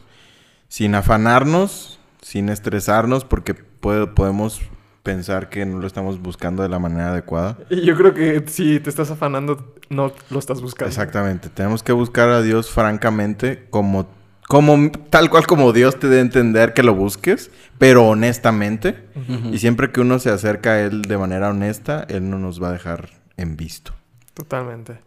sin afanarnos, sin estresarnos, porque puede- podemos pensar que no lo estamos buscando de la manera adecuada. Y yo creo que si te estás afanando, no lo estás buscando. Exactamente, tenemos que buscar a Dios francamente, como, como tal cual como Dios te dé a entender que lo busques, pero honestamente. Y siempre que uno se acerca a Él de manera honesta, Él no nos va a dejar en visto. Totalmente.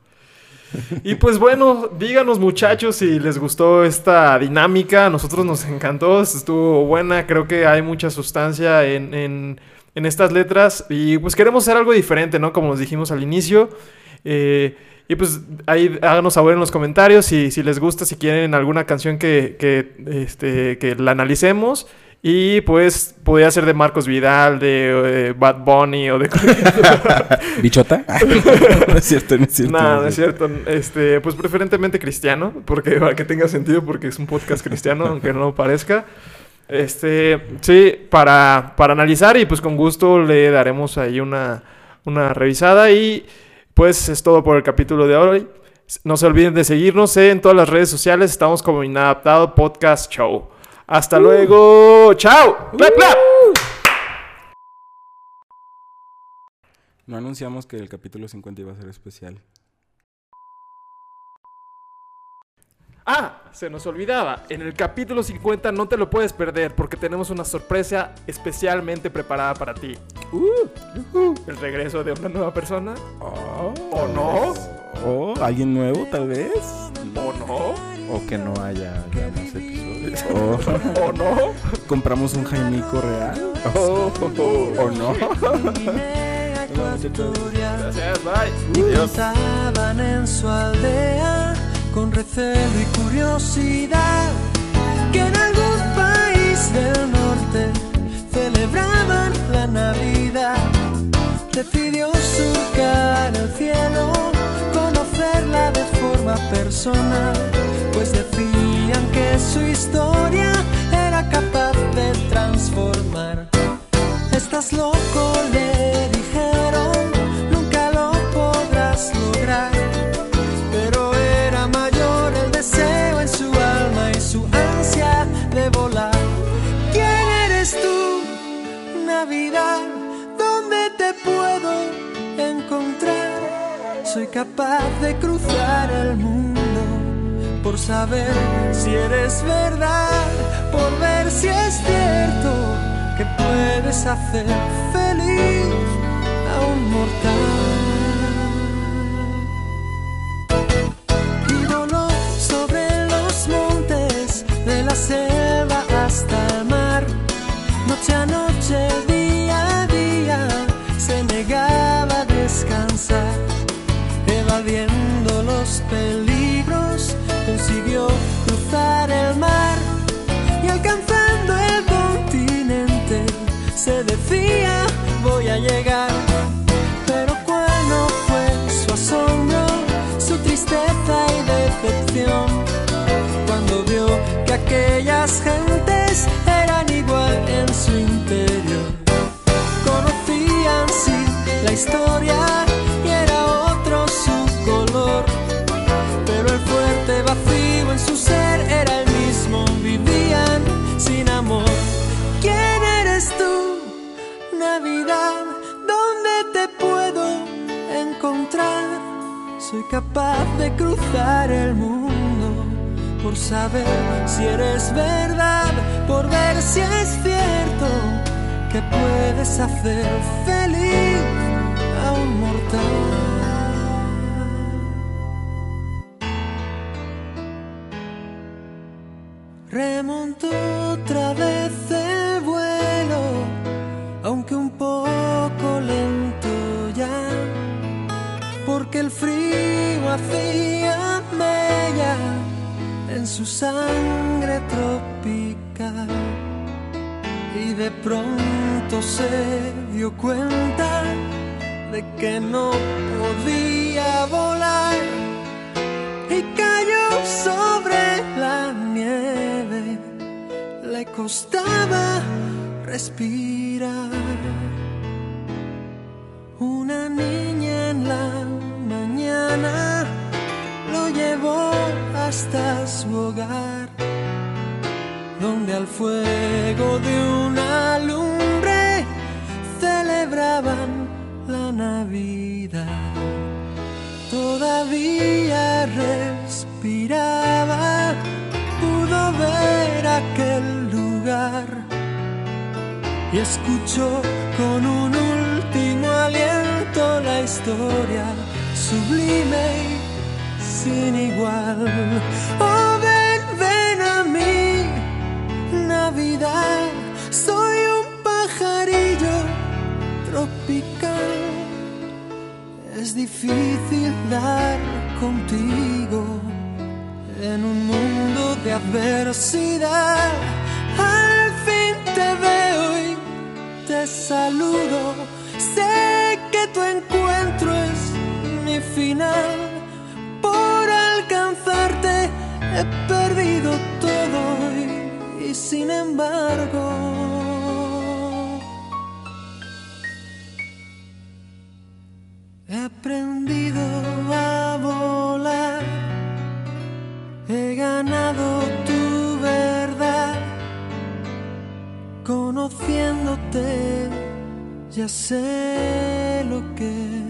Y pues bueno, díganos muchachos si les gustó esta dinámica. A nosotros nos encantó, estuvo buena. Creo que hay mucha sustancia en, en- en estas letras. Y pues queremos hacer algo diferente, ¿no? Como nos dijimos al inicio. Eh, y pues ahí háganos saber en los comentarios si, si les gusta, si quieren alguna canción que, que, este, que la analicemos. Y pues podría ser de Marcos Vidal, de eh, Bad Bunny o de... ¿Bichota? no es cierto, no es cierto. No, no es cierto. Este, pues preferentemente cristiano, porque para que tenga sentido, porque es un podcast cristiano, aunque no parezca. Este, sí, para, para analizar y pues con gusto le daremos ahí una, una revisada y pues es todo por el capítulo de hoy. No se olviden de seguirnos en todas las redes sociales, estamos como Inadaptado Podcast Show. Hasta luego, chao. Clap, clap. No anunciamos que el capítulo 50 iba a ser especial. Ah, se nos olvidaba. En el capítulo 50 no te lo puedes perder porque tenemos una sorpresa especialmente preparada para ti. Uh, el regreso de una nueva persona. Oh, ¿O no? ¿O alguien nuevo, tal vez? ¿O no? O que no haya ya más episodios. ¿O ¿O no? compramos un Jaimico real? ¿O no? Gracias, bye. Estaban en su aldea con recelo y curiosidad que en algún país del norte celebraban la Navidad. Decidió surcar el cielo, conocerla de forma personal, pues decían que su historia era capaz de transformar. Estás loco, capaz de cruzar el mundo por saber si eres verdad, por ver si es cierto que puedes hacer feliz a un mortal. Llegar. Pero cuál no fue su asombro, su tristeza y decepción cuando vio que aquellas gentes eran igual en su interior. Conocían sí la historia y era otro su color, pero el fuerte vacío en su ser era el mismo. Vivían sin amor. ¿Quién eres tú, Navidad? ¿Dónde te puedo encontrar? Soy capaz de cruzar el mundo por saber si eres verdad, por ver si es cierto que puedes hacer feliz a un mortal. Su sangre tropical. Y de pronto se dio cuenta de que no podía volar y cayó sobre la nieve. Le costaba respirar. Una niña en la mañana hasta su hogar, donde al fuego de una lumbre celebraban la Navidad. Todavía respiraba, pudo ver aquel lugar y escuchó con un último aliento la historia sublime sin igual. Oh, ven, ven a mí, Navidad, soy un pajarillo tropical. Es difícil dar contigo en un mundo de adversidad. Al fin te veo y te saludo. Sé que tu encuentro es mi final. Alcanzarte he perdido todo y, y sin embargo. He aprendido a volar, he ganado tu verdad, conociéndote ya sé lo que.